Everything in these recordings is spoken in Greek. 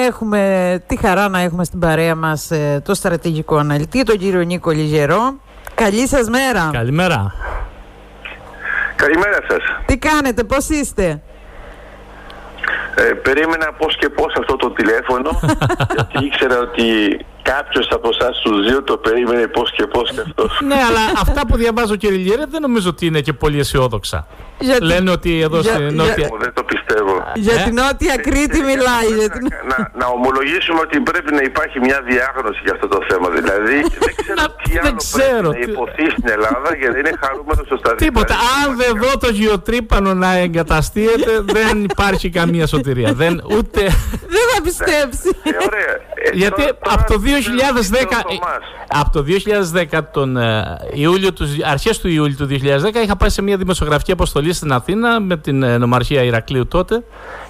Έχουμε τη χαρά να έχουμε στην παρέα μας ε, το στρατηγικό αναλυτή, τον κύριο Νίκο Λιγερό. Καλή σας μέρα. Καλημέρα. Καλημέρα σας. Τι κάνετε, πώς είστε; Ε, περίμενα πώς και πώς αυτό το τηλέφωνο γιατί ήξερα ότι Κάποιος από εσάς τους δύο το περίμενε πώς και πώς και αυτό. ναι, αλλά αυτά που διαβάζω κύριε Λιέρε δεν νομίζω ότι είναι και πολύ αισιόδοξα. Γιατί... Λένε ότι εδώ για... στην Νότια. Για... Δεν το πιστεύω. Για την Νότια Κρήτη μιλάει. Για την... να, να, ομολογήσουμε ότι πρέπει να υπάρχει μια διάγνωση για αυτό το θέμα. Δηλαδή δεν ξέρω τι άλλο ξέρω. πρέπει να υποθεί στην Ελλάδα για να είναι χαρούμενος στο σταδίο. Τίποτα. Αν δεν δω το γεωτρύπανο να εγκαταστείεται, δεν υπάρχει καμία σωτηρία. δεν, ούτε... δεν θα πιστέψει. Ε, ωραία. Ε, Γιατί από το 2010, από το 2010 τον ε, Ιούλιο του, αρχές του Ιούλιου του 2010 είχα πάει σε μια δημοσιογραφική αποστολή στην Αθήνα με την ε, νομαρχία Ηρακλείου τότε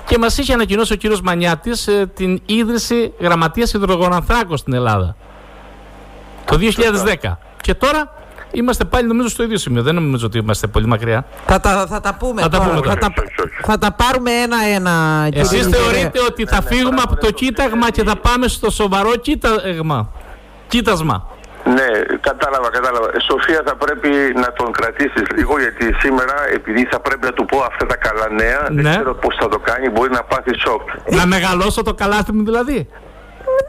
και μας είχε ανακοινώσει ο κύριος Μανιάτης ε, την ίδρυση γραμματείας υδρογονανθράκων στην Ελλάδα. Το 2010 και τώρα Είμαστε πάλι νομίζω στο ίδιο σημείο. Δεν νομίζω ότι είμαστε πολύ μακριά. Θα τα, θα τα πούμε θα τώρα. Τα πούμε θα, τα, θα τα πάρουμε ένα-ένα. Εσείς θεωρείτε ότι θα φύγουμε από το κοίταγμα και θα πάμε στο σοβαρό κοίταγμα. Κοίτασμα; Ναι, κατάλαβα, κατάλαβα. Ε, Σοφία θα πρέπει να τον κρατήσεις λίγο γιατί σήμερα επειδή θα πρέπει να του πω αυτά τα καλά νέα ναι. δεν ξέρω πώς θα το κάνει, μπορεί να πάθει σοκ. Να μεγαλώσω το καλάθι μου δηλαδή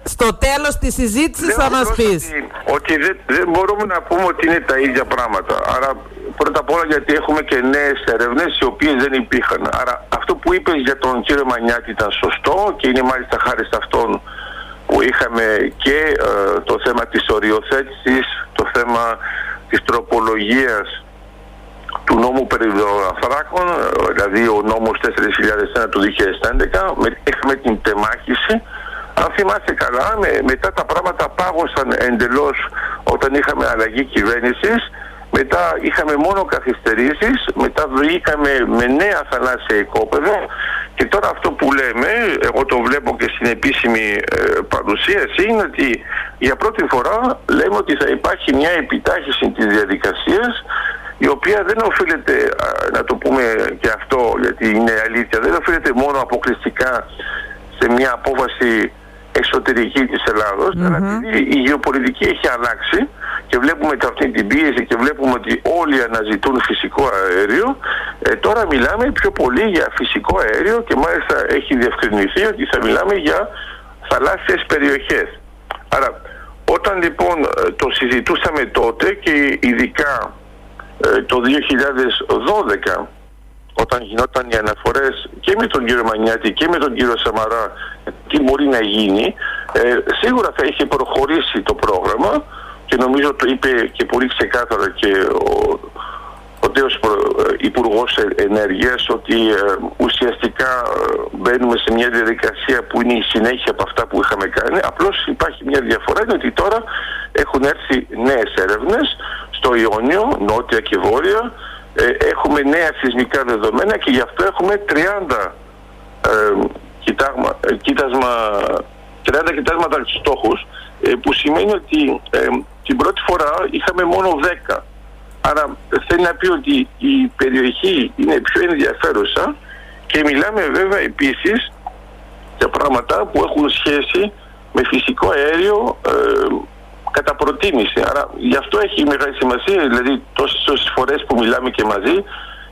στο τέλος της συζήτησης θα μας πεις. Ότι, ότι δεν, δεν μπορούμε να πούμε ότι είναι τα ίδια πράγματα. Άρα πρώτα απ' όλα γιατί έχουμε και νέες ερευνές οι οποίες δεν υπήρχαν. Άρα αυτό που είπες για τον κύριο Μανιάτη ήταν σωστό και είναι μάλιστα χάρη σε αυτόν που είχαμε και ε, το θέμα της οριοθέτησης, το θέμα της τροπολογίας του νόμου περί ανθράκων, ε, δηλαδή ο νόμος 4001 του 2011, είχαμε την τεμάχηση αν θυμάστε καλά, με, μετά τα πράγματα πάγωσαν εντελώς όταν είχαμε αλλαγή κυβέρνησης. Μετά είχαμε μόνο καθυστερήσεις, μετά βγήκαμε με νέα θαλάσσια οικόπεδα και τώρα αυτό που λέμε, εγώ το βλέπω και στην επίσημη ε, παρουσίαση, είναι ότι για πρώτη φορά λέμε ότι θα υπάρχει μια επιτάχυση της διαδικασίας η οποία δεν οφείλεται, να το πούμε και αυτό γιατί είναι αλήθεια, δεν οφείλεται μόνο αποκλειστικά σε μια απόφαση εσωτερική της Ελλάδος mm-hmm. αλλά η γεωπολιτική έχει αλλάξει και βλέπουμε αυτή την πίεση και βλέπουμε ότι όλοι αναζητούν φυσικό αέριο ε, τώρα μιλάμε πιο πολύ για φυσικό αέριο και μάλιστα έχει διευκρινηθεί ότι θα μιλάμε για θαλάσσιες περιοχές άρα όταν λοιπόν ε, το συζητούσαμε τότε και ειδικά ε, το 2012 όταν γινόταν οι αναφορές και με τον κύριο Μανιάτη και με τον κύριο Σαμαρά τι μπορεί να γίνει, ε, σίγουρα θα είχε προχωρήσει το πρόγραμμα και νομίζω το είπε και πολύ ξεκάθαρα και ο, ο τέος ε, Υπουργός Ενέργειας ότι ε, ουσιαστικά ε, μπαίνουμε σε μια διαδικασία που είναι η συνέχεια από αυτά που είχαμε κάνει. Απλώς υπάρχει μια διαφορά, είναι ότι τώρα έχουν έρθει νέες έρευνες στο Ιόνιο, νότια και βόρεια, ε, έχουμε νέα σεισμικά δεδομένα και γι' αυτό έχουμε 30 ε, κοιτάγμα, ε, κοίτασμα, 30 κοιτάσματα στόχους ε, που σημαίνει ότι την πρώτη φορά είχαμε μόνο 10. Άρα θέλει να πει ότι η περιοχή είναι πιο ενδιαφέρουσα και μιλάμε βέβαια επίσης για πράγματα που έχουν σχέση με φυσικό αέριο κατά προτίμηση. Άρα γι' αυτό έχει μεγάλη σημασία, δηλαδή τόσες φορές που μιλάμε και μαζί,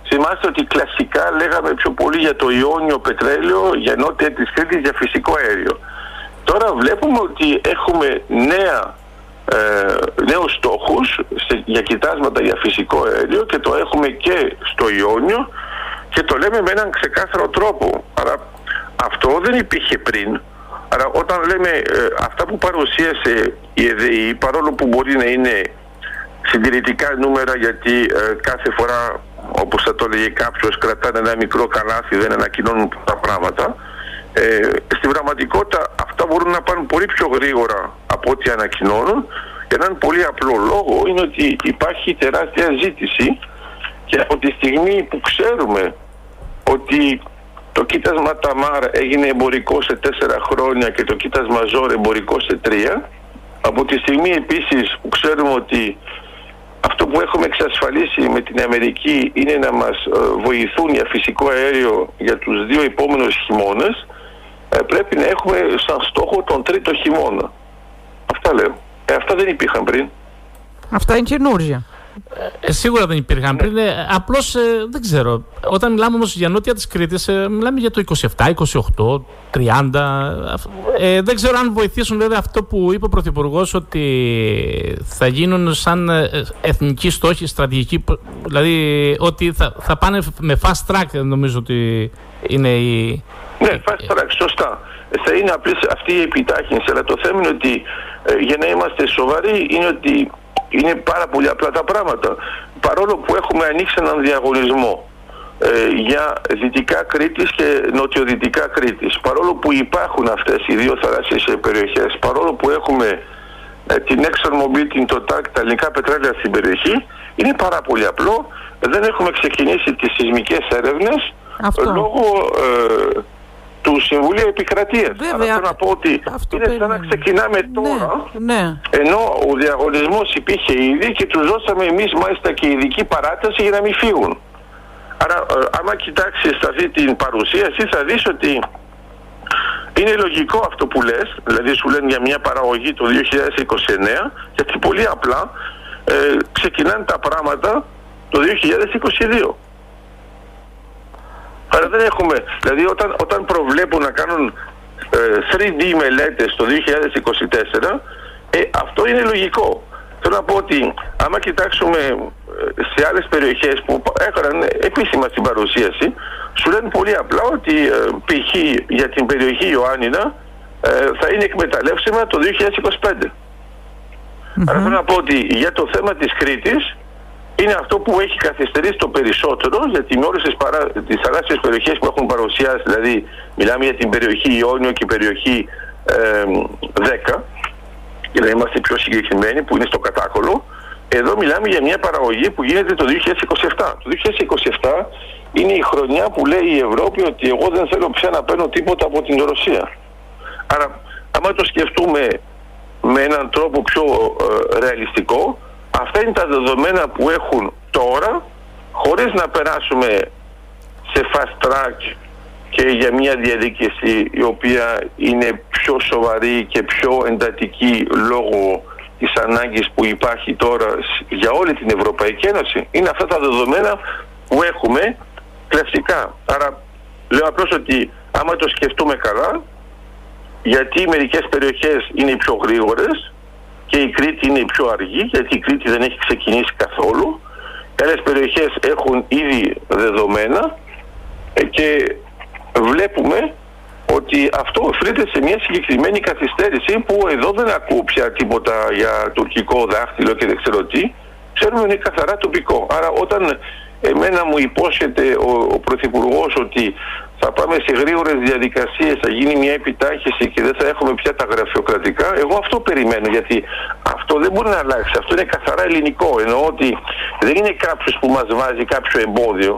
θυμάστε ότι κλασικά λέγαμε πιο πολύ για το ιόνιο πετρέλαιο, για νότια της Κρήτης, για φυσικό αέριο. Τώρα βλέπουμε ότι έχουμε νέα, ε, νέους στόχους για κοιτάσματα για φυσικό αέριο και το έχουμε και στο Ιόνιο και το λέμε με έναν ξεκάθαρο τρόπο. Άρα αυτό δεν υπήρχε πριν. Άρα όταν λέμε ε, αυτά που παρουσίασε η ΕΔΗ, παρόλο που μπορεί να είναι συντηρητικά νούμερα γιατί ε, κάθε φορά όπως θα το λέγει κάποιος κρατάνε ένα μικρό καλάθι, δεν ανακοινώνουν τα πράγματα, ε, στην πραγματικότητα αυτά μπορούν να πάνε πολύ πιο γρήγορα από ό,τι ανακοινώνουν. Για έναν πολύ απλό λόγο είναι ότι υπάρχει τεράστια ζήτηση και από τη στιγμή που ξέρουμε ότι το κοίτασμα Ταμάρ έγινε εμπορικό σε τέσσερα χρόνια και το κοίτασμα Ζόρ εμπορικό σε τρία. Από τη στιγμή επίσης που ξέρουμε ότι αυτό που έχουμε εξασφαλίσει με την Αμερική είναι να μας ε, βοηθούν για φυσικό αέριο για τους δύο επόμενους χειμώνες, ε, πρέπει να έχουμε σαν στόχο τον τρίτο χειμώνα. Αυτά λέω. Ε, αυτά δεν υπήρχαν πριν. Αυτά είναι καινούργια. Ε, σίγουρα δεν υπήρχαν πριν. Ε, Απλώς ε, δεν ξέρω. Όταν μιλάμε όμως για νότια της Κρήτης, ε, μιλάμε για το 27, 28, 30. Ε, δεν ξέρω αν βοηθήσουν βέβαια αυτό που είπε ο Πρωθυπουργός ότι θα γίνουν σαν εθνικοί στόχοι, στρατηγικοί. Δηλαδή ότι θα, θα πάνε με fast track, νομίζω ότι είναι η. Ναι, fast track, σωστά. Θα είναι απλής αυτή η επιτάχυνση. Αλλά το θέμα είναι ότι για να είμαστε σοβαροί είναι ότι είναι πάρα πολύ απλά τα πράγματα. Παρόλο που έχουμε ανοίξει έναν διαγωνισμό ε, για δυτικά Κρήτης και νοτιοδυτικά Κρήτης, παρόλο που υπάρχουν αυτές οι δύο θαλάσσιες περιοχές, παρόλο που έχουμε ε, την ExxonMobil, την Total τα ελληνικά πετρέλαια στην περιοχή, είναι πάρα πολύ απλό. Δεν έχουμε ξεκινήσει τις σεισμικές έρευνες λόγω ε, του Συμβουλίου Επικρατείας. Βέβαια. θέλω να πω ότι αυτό είναι σαν να ξεκινάμε ναι, τώρα. Ναι, Ενώ ο διαγωνισμός υπήρχε ήδη και τους δώσαμε εμείς μάλιστα και ειδική παράταση για να μην φύγουν. Άρα, ε, άμα κοιτάξεις αυτή την παρουσίαση, θα δεις ότι είναι λογικό αυτό που λες, δηλαδή σου λένε για μια παραγωγή το 2029, γιατί πολύ απλά ε, ξεκινάνε τα πράγματα το 2022. Άρα δεν έχουμε, δηλαδή όταν, όταν προβλέπουν να κάνουν 3D ε, μελέτες το 2024, ε, αυτό είναι λογικό. Θέλω να πω ότι άμα κοιτάξουμε ε, σε άλλες περιοχές που έκαναν επίσημα στην παρουσίαση, σου λένε πολύ απλά ότι ε, π.χ. για την περιοχή Ιωάννινα θα είναι εκμεταλλεύσιμα το 2025. mm Άρα θέλω να πω ότι για το θέμα της Κρήτης είναι αυτό που έχει καθυστερήσει το περισσότερο γιατί με όλες τις παρά... θαλάσσιες περιοχές που έχουν παρουσιάσει, δηλαδή μιλάμε για την περιοχή Ιόνιο και περιοχή ε, 10, για να είμαστε πιο συγκεκριμένοι, που είναι στο κατάκολο, εδώ μιλάμε για μια παραγωγή που γίνεται το 2027. Το 2027 είναι η χρονιά που λέει η Ευρώπη ότι εγώ δεν θέλω πια να παίρνω τίποτα από την Ρωσία. Άρα, άμα το σκεφτούμε με έναν τρόπο πιο ε, ρεαλιστικό, Αυτά είναι τα δεδομένα που έχουν τώρα χωρίς να περάσουμε σε fast track και για μια διαδικασία η οποία είναι πιο σοβαρή και πιο εντατική λόγω της ανάγκης που υπάρχει τώρα για όλη την Ευρωπαϊκή Ένωση. Είναι αυτά τα δεδομένα που έχουμε κλασικά. Άρα λέω απλώς ότι άμα το σκεφτούμε καλά γιατί μερικές περιοχές είναι οι πιο γρήγορες και η Κρήτη είναι η πιο αργή γιατί η Κρήτη δεν έχει ξεκινήσει καθόλου. Άλλες περιοχές έχουν ήδη δεδομένα ε, και βλέπουμε ότι αυτό οφείλεται σε μια συγκεκριμένη καθυστέρηση που εδώ δεν ακούω πια τίποτα για τουρκικό δάχτυλο και δεν ξέρω τι. Ξέρουμε είναι καθαρά τοπικό. Άρα όταν εμένα μου υπόσχεται ο, ο Πρωθυπουργός ότι θα πάμε σε γρήγορες διαδικασίες, θα γίνει μια επιτάχυση και δεν θα έχουμε πια τα γραφειοκρατικά. Εγώ αυτό περιμένω γιατί αυτό δεν μπορεί να αλλάξει. Αυτό είναι καθαρά ελληνικό. Εννοώ ότι δεν είναι κάποιος που μας βάζει κάποιο εμπόδιο.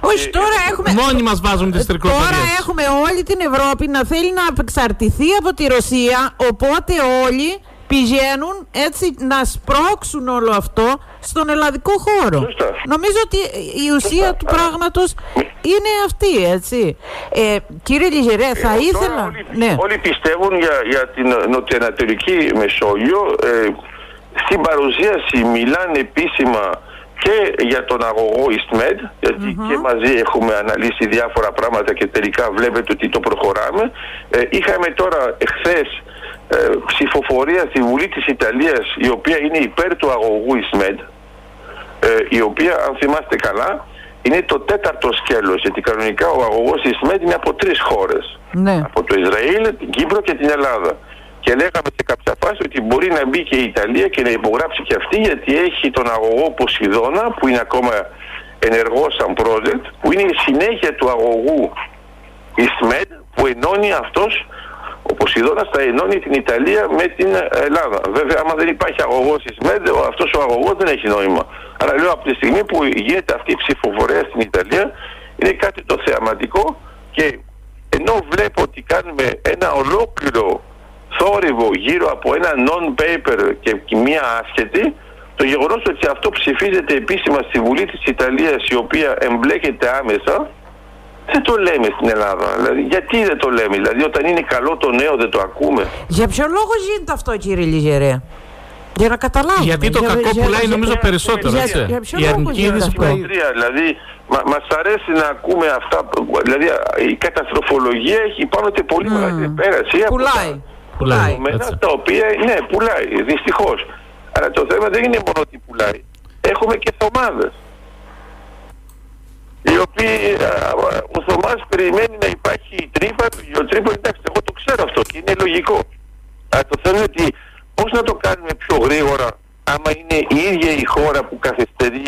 Όχι, τώρα έχουμε. Μόνοι μας βάζουν τις τρικοπαιδίε. Τώρα έχουμε όλη την Ευρώπη να θέλει να απεξαρτηθεί από τη Ρωσία. Οπότε όλοι πηγαίνουν έτσι να σπρώξουν όλο αυτό στον ελλαδικό χώρο. Νομίζω ότι η ουσία του πράγματος είναι αυτή, έτσι. Ε, κύριε Λιγερέ, θα ε, ήθελα... Όλοι, ναι. όλοι πιστεύουν για, για την νοτιοανατολική Μεσόγειο. Ε, στην παρουσίαση μιλάνε επίσημα και για τον αγωγό EastMed, γιατι και μαζί έχουμε αναλύσει διάφορα πράγματα και τελικά βλέπετε ότι το προχωράμε. Ε, είχαμε τώρα εχθές ε, ψηφοφορία στη Βουλή της Ιταλίας η οποία είναι υπέρ του αγωγού ΙΣΜΕΔ ε, η οποία αν θυμάστε καλά είναι το τέταρτο σκέλος γιατί κανονικά ο αγωγός ΙΣΜΕΔ είναι από τρεις χώρες ναι. από το Ισραήλ, την Κύπρο και την Ελλάδα και λέγαμε σε κάποια φάση ότι μπορεί να μπει και η Ιταλία και να υπογράψει και αυτή γιατί έχει τον αγωγό Ποσειδώνα που είναι ακόμα ενεργός σαν project που είναι η συνέχεια του αγωγού ΙΣΜΕΔ που ενώνει αυτός ο Ποσειδώνας θα ενώνει την Ιταλία με την Ελλάδα. Βέβαια, άμα δεν υπάρχει αγωγός εις ΜΕΔ, αυτός ο αγωγός δεν έχει νόημα. Αλλά λέω από τη στιγμή που γίνεται αυτή η ψηφοφορία στην Ιταλία, είναι κάτι το θεαματικό και ενώ βλέπω ότι κάνουμε ένα ολόκληρο θόρυβο γύρω από ένα non-paper και μία άσχετη, το γεγονός ότι αυτό ψηφίζεται επίσημα στη Βουλή της Ιταλίας η οποία εμπλέκεται άμεσα Δεν το λέμε στην Ελλάδα. Δηλαδή, γιατί δεν το λέμε, Δηλαδή, όταν είναι καλό το νέο, δεν το ακούμε. Για ποιο λόγο γίνεται αυτό, κύριε Λιγερέ; Για να καταλάβουμε. Γιατί το κακό για, πουλάει νομίζω για, περισσότερο. Για, έτσι. για, ποιο η αρνητική είδηση Δηλαδή, μα, μας αρέσει να ακούμε αυτά. Δηλαδή, η καταστροφολογία έχει πάνω και πολύ mm. μεγάλη πέραση. Πουλάει. Πουλάει. πουλάει τα οποία, ναι, πουλάει, δυστυχώς. Αλλά το θέμα δεν είναι μόνο ότι πουλάει. Έχουμε και ομάδε. Οι οποίοι, ο Θωμάς περιμένει να υπάρχει η τρύπα, ο τρύπα, εντάξει, εγώ το ξέρω αυτό και είναι λογικό. Αλλά το θέμα είναι ότι πώς να το κάνουμε πιο γρήγορα άμα είναι η ίδια η χώρα που καθυστερεί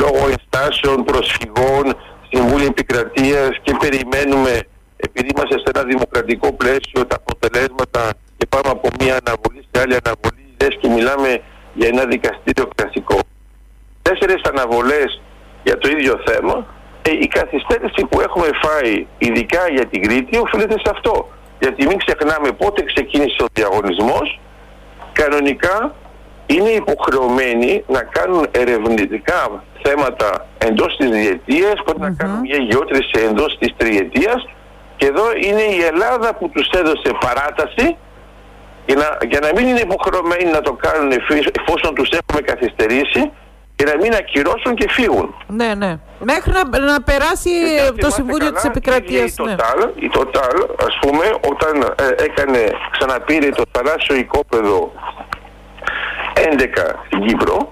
λόγω ενστάσεων, προσφυγών, συμβούλια επικρατείας και περιμένουμε επειδή είμαστε σε ένα δημοκρατικό πλαίσιο τα αποτελέσματα και πάμε από μία αναβολή σε άλλη αναβολή λες και μιλάμε για ένα δικαστήριο κλασικό. Τέσσερις αναβολές για το ίδιο θέμα ε, η καθυστέρηση που έχουμε φάει ειδικά για την Κρήτη οφείλεται σε αυτό. Γιατί μην ξεχνάμε πότε ξεκίνησε ο διαγωνισμός. Κανονικά είναι υποχρεωμένοι να κάνουν ερευνητικά θέματα εντός της διετίας, να κάνουν μια γεώτρηση εντός της τριετίας. Και εδώ είναι η Ελλάδα που τους έδωσε παράταση για να, για να μην είναι υποχρεωμένοι να το κάνουν εφόσον τους έχουμε καθυστερήσει και να μην ακυρώσουν και φύγουν. Ναι, ναι. Μέχρι να, να περάσει το Συμβούλιο της Επικρατείας. Η, ναι. Total, η Total, ας πούμε, όταν ε, έκανε, ξαναπήρε το θαλάσσιο οικόπεδο 11 στην Κύπρο,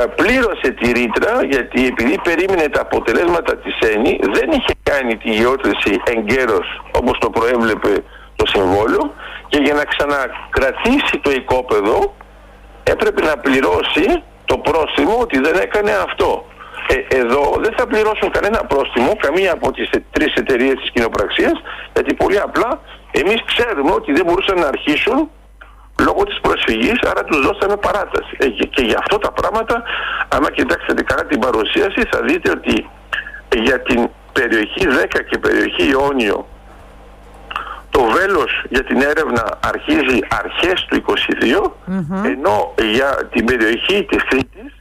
ε, πλήρωσε τη ρήτρα γιατί επειδή περίμενε τα αποτελέσματα της ΕΝΗ δεν είχε κάνει τη γεώτρηση εγκαίρως όπως το προέβλεπε το συμβόλαιο και για να ξανακρατήσει το οικόπεδο έπρεπε να πληρώσει το πρόστιμο ότι δεν έκανε αυτό. Ε, εδώ δεν θα πληρώσουν κανένα πρόστιμο, καμία από τις τρεις εταιρείες της κοινοπραξίας, γιατί πολύ απλά εμείς ξέρουμε ότι δεν μπορούσαν να αρχίσουν λόγω της προσφυγής, άρα τους δώσαμε παράταση. Ε, και, για αυτό τα πράγματα, άμα κοιτάξετε καλά την παρουσίαση, θα δείτε ότι για την περιοχή 10 και περιοχή Ιόνιο το βέλος για την έρευνα αρχίζει αρχές του 22 ενώ για την περιοχή της Κρήτης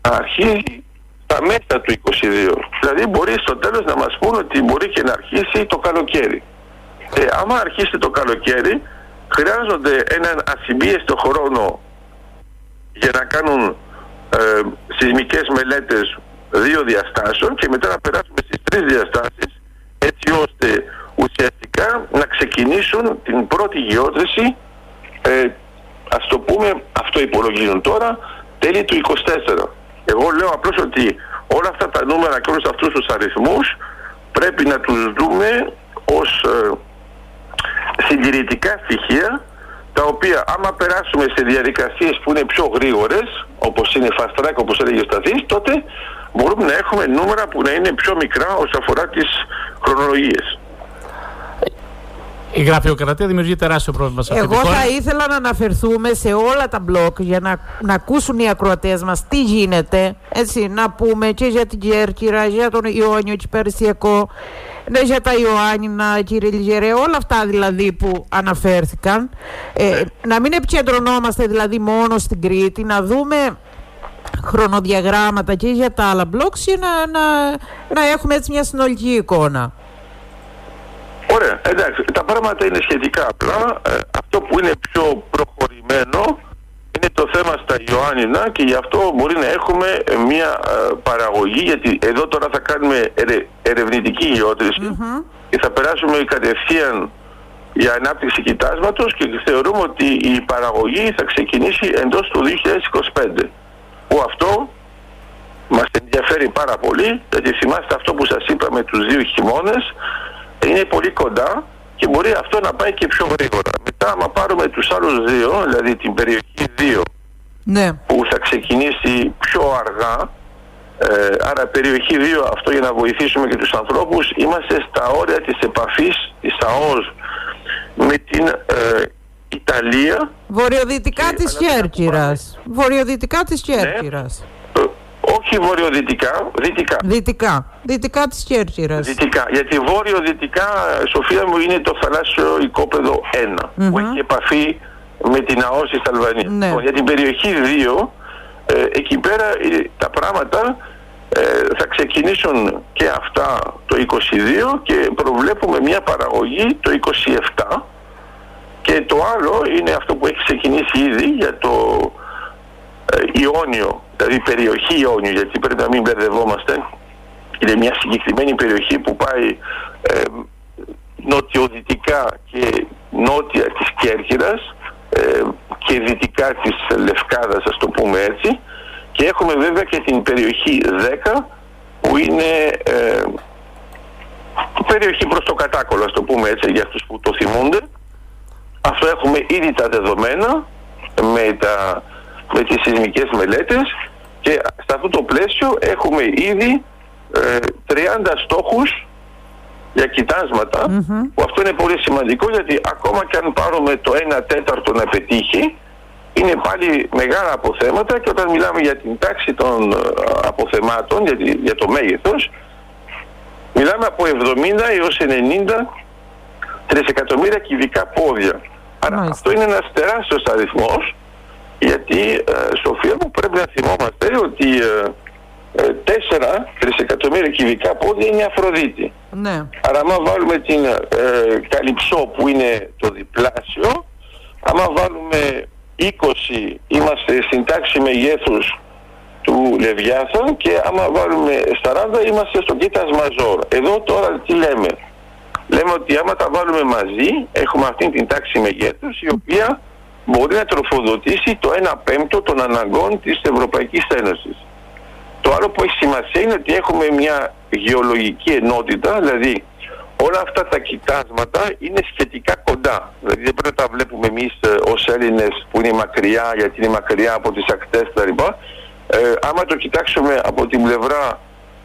αρχίζει τα μέσα του 22. Δηλαδή μπορεί στο τέλος να μας πούν ότι μπορεί και να αρχίσει το καλοκαίρι. Ε, άμα αρχίσει το καλοκαίρι χρειάζονται έναν ασυμπίεστο χρόνο για να κάνουν ε, σεισμικές μελέτες δύο διαστάσεων και μετά να περάσουμε στις τρεις διαστάσεις έτσι ώστε ουσιαστικά να ξεκινήσουν την πρώτη γεώτρηση ε, ας το πούμε αυτό υπολογίζουν τώρα τέλη του 24 εγώ λέω απλώς ότι όλα αυτά τα νούμερα και όλους αυτούς τους αριθμούς πρέπει να τους δούμε ως ε, συντηρητικά στοιχεία τα οποία άμα περάσουμε σε διαδικασίες που είναι πιο γρήγορες όπως είναι fast track όπως έλεγε ο Σταθής τότε μπορούμε να έχουμε νούμερα που να είναι πιο μικρά όσον αφορά τις χρονολογίες. Η γραφειοκρατία δημιουργεί τεράστιο πρόβλημα σε αυτή Εγώ θα ήθελα να αναφερθούμε σε όλα τα μπλοκ για να, να ακούσουν οι ακροατές μας τι γίνεται. Έτσι, να πούμε και για την Κέρκυρα, για τον Ιόνιο και Περσιακό, ναι, για τα Ιωάννινα, κύριε Λιγερέ, όλα αυτά δηλαδή που αναφέρθηκαν. Ε, να μην επικεντρωνόμαστε δηλαδή μόνο στην Κρήτη, να δούμε χρονοδιαγράμματα και για τα άλλα μπλοκ και να, να, να έχουμε έτσι μια συνολική εικόνα. Ωραία, εντάξει, τα πράγματα είναι σχετικά απλά. Ε, αυτό που είναι πιο προχωρημένο είναι το θέμα στα Ιωάννινα και γι' αυτό μπορεί να έχουμε μια ε, παραγωγή γιατί εδώ τώρα θα κάνουμε ερευνητική και θα περάσουμε κατευθείαν για ανάπτυξη κοιτάσματος και θεωρούμε ότι η παραγωγή θα ξεκινήσει εντός του 2025 που αυτό μας ενδιαφέρει πάρα πολύ γιατί θυμάστε αυτό που σας είπα με τους δύο χειμώνες είναι πολύ κοντά και μπορεί αυτό να πάει και πιο γρήγορα. Μετά, άμα πάρουμε τους άλλους δύο, δηλαδή την περιοχή 2, ναι. που θα ξεκινήσει πιο αργά, ε, άρα περιοχή 2, αυτό για να βοηθήσουμε και τους ανθρώπους, είμαστε στα όρια της επαφής της ΑΟΣ με την ε, Ιταλία. Βορειοδυτικά της Κέρκυρας. Βορειοδυτικά της Κέρκυρας. Όχι βορειοδυτικά, δυτικά. Δυτικά. Δυτικά της Κέρκυρας. Δυτικά. Γιατί βόρειο-δυτικά, Σοφία μου, είναι το θαλάσσιο οικόπεδο 1, που έχει επαφή με την ΑΟΣ της Αλβανίας. Ναι. Για την περιοχή 2, ε, εκεί πέρα ε, τα πράγματα ε, θα ξεκινήσουν και αυτά το 22 και προβλέπουμε μια παραγωγή το 27 και το άλλο είναι αυτό που έχει ξεκινήσει ήδη για το ε, Ιόνιο, δηλαδή περιοχή Ιόνιο, γιατί πρέπει να μην μπερδευόμαστε. Είναι μια συγκεκριμένη περιοχή που πάει ε, νοτιοδυτικά και νότια της Κέρκυρας ε, και δυτικά της Λευκάδας, ας το πούμε έτσι. Και έχουμε βέβαια και την περιοχή 10 που είναι ε, περιοχή προς το κατάκολο, ας το πούμε έτσι, για αυτούς που το θυμούνται. Αυτό έχουμε ήδη τα δεδομένα με, τα, με τις σεισμικές μελέτες και σε αυτό το πλαίσιο έχουμε ήδη 30 ε, στόχους για κοιτάσματα που αυτό είναι πολύ σημαντικό γιατί ακόμα και αν πάρουμε το 1 τέταρτο να πετύχει είναι πάλι μεγάλα αποθέματα και όταν μιλάμε για την τάξη των ε, αποθεμάτων για, για το μέγεθος μιλάμε από 70 έως 90 τρισεκατομμύρια κυβικά πόδια. Άρα αυτό είναι ένας τεράστιος αριθμός γιατί ε, Σοφία μου πρέπει να θυμόμαστε ότι ε, 4 ε, τρισεκατομμύρια κυβικά πόδια είναι Αφροδίτη. Ναι. Άρα άμα βάλουμε την ε, Καλυψό που είναι το διπλάσιο, άμα βάλουμε 20 είμαστε στην τάξη μεγέθους του Λεβιάθων και άμα βάλουμε 40 είμαστε στο κοίτας Μαζόρ. Εδώ τώρα τι λέμε; Λέμε ότι άμα τα βάλουμε μαζί έχουμε αυτή την τάξη μεγέθους η οποία μπορεί να τροφοδοτήσει το 1 πέμπτο των αναγκών της Ευρωπαϊκής Ένωσης. Το άλλο που έχει σημασία είναι ότι έχουμε μια γεωλογική ενότητα, δηλαδή όλα αυτά τα κοιτάσματα είναι σχετικά κοντά. Δηλαδή δεν πρέπει να τα βλέπουμε εμείς ε, ως Έλληνες που είναι μακριά, γιατί είναι μακριά από τις ακτές κτλ. Ε, άμα το κοιτάξουμε από την πλευρά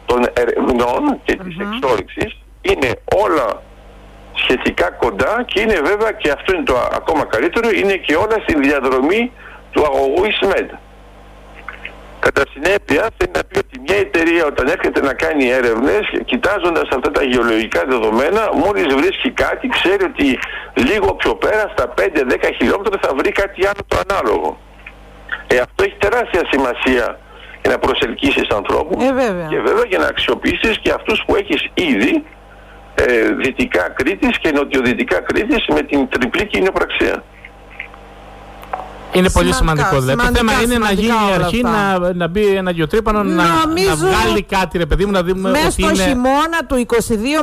των ερευνών και της εξόριξης, είναι όλα σχετικά κοντά και είναι βέβαια και αυτό είναι το ακόμα καλύτερο, είναι και όλα στη διαδρομή του αγωγού ΙΣΜΕΔ. Κατά συνέπεια θέλει να πει ότι μια εταιρεία όταν έρχεται να κάνει έρευνες κοιτάζοντας αυτά τα γεωλογικά δεδομένα μόλις βρίσκει κάτι ξέρει ότι λίγο πιο πέρα στα 5-10 χιλιόμετρα θα βρει κάτι άλλο το ανάλογο. Ε, αυτό έχει τεράστια σημασία για να προσελκύσεις ανθρώπους ε, βέβαια. και βέβαια για να αξιοποιήσεις και αυτούς που έχεις ήδη ε, δυτικά Κρήτης και νοτιοδυτικά Κρήτης με την τριπλή κοινοπραξία. Είναι πολύ σημαντικό. Δηλαδή. Το θέμα είναι να γίνει η αρχή, να, να μπει ένα γεωτρύπανο, να, να βγάλει κάτι, ρε παιδί μου, να δούμε Μέσα στο είναι... χειμώνα του 22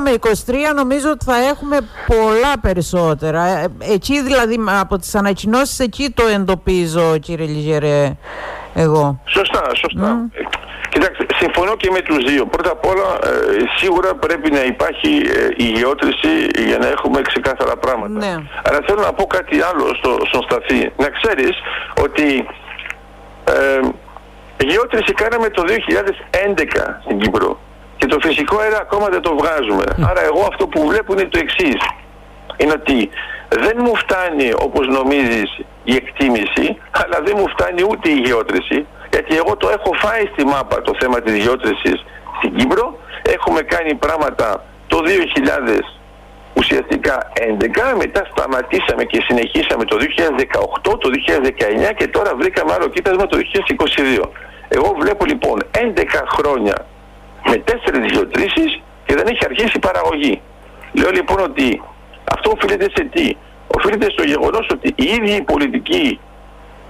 με 23 νομίζω ότι θα έχουμε πολλά περισσότερα. Ε, εκεί δηλαδή, από τις ανακοινώσεις, εκεί το εντοπίζω, κύριε Λιγερέ, εγώ. Σωστά, σωστά. Κοιτάξτε, συμφωνώ και με τους δύο. Πρώτα απ' όλα, ε, σίγουρα πρέπει να υπάρχει ε, η γεώτρηση για να έχουμε ξεκάθαρα πράγματα. Ναι. Αλλά θέλω να πω κάτι άλλο στο, στον Σταθή. Να ξέρεις ότι ε, γεώτρηση κάναμε το 2011 στην Κύπρο και το φυσικό αέρα ακόμα δεν το βγάζουμε. Άρα εγώ αυτό που βλέπω είναι το εξής. Είναι ότι δεν μου φτάνει όπως νομίζεις η εκτίμηση, αλλά δεν μου φτάνει ούτε η γεώτρηση γιατί εγώ το έχω φάει στη μάπα το θέμα της διότρησης στην Κύπρο. Έχουμε κάνει πράγματα το 2000 ουσιαστικά 11, μετά σταματήσαμε και συνεχίσαμε το 2018, το 2019 και τώρα βρήκαμε άλλο κοίτασμα το 2022. Εγώ βλέπω λοιπόν 11 χρόνια με τέσσερις διοτρήσεις και δεν έχει αρχίσει η παραγωγή. Λέω λοιπόν ότι αυτό οφείλεται σε τι; Οφείλεται στο γεγονός ότι οι ίδιοι οι πολιτικοί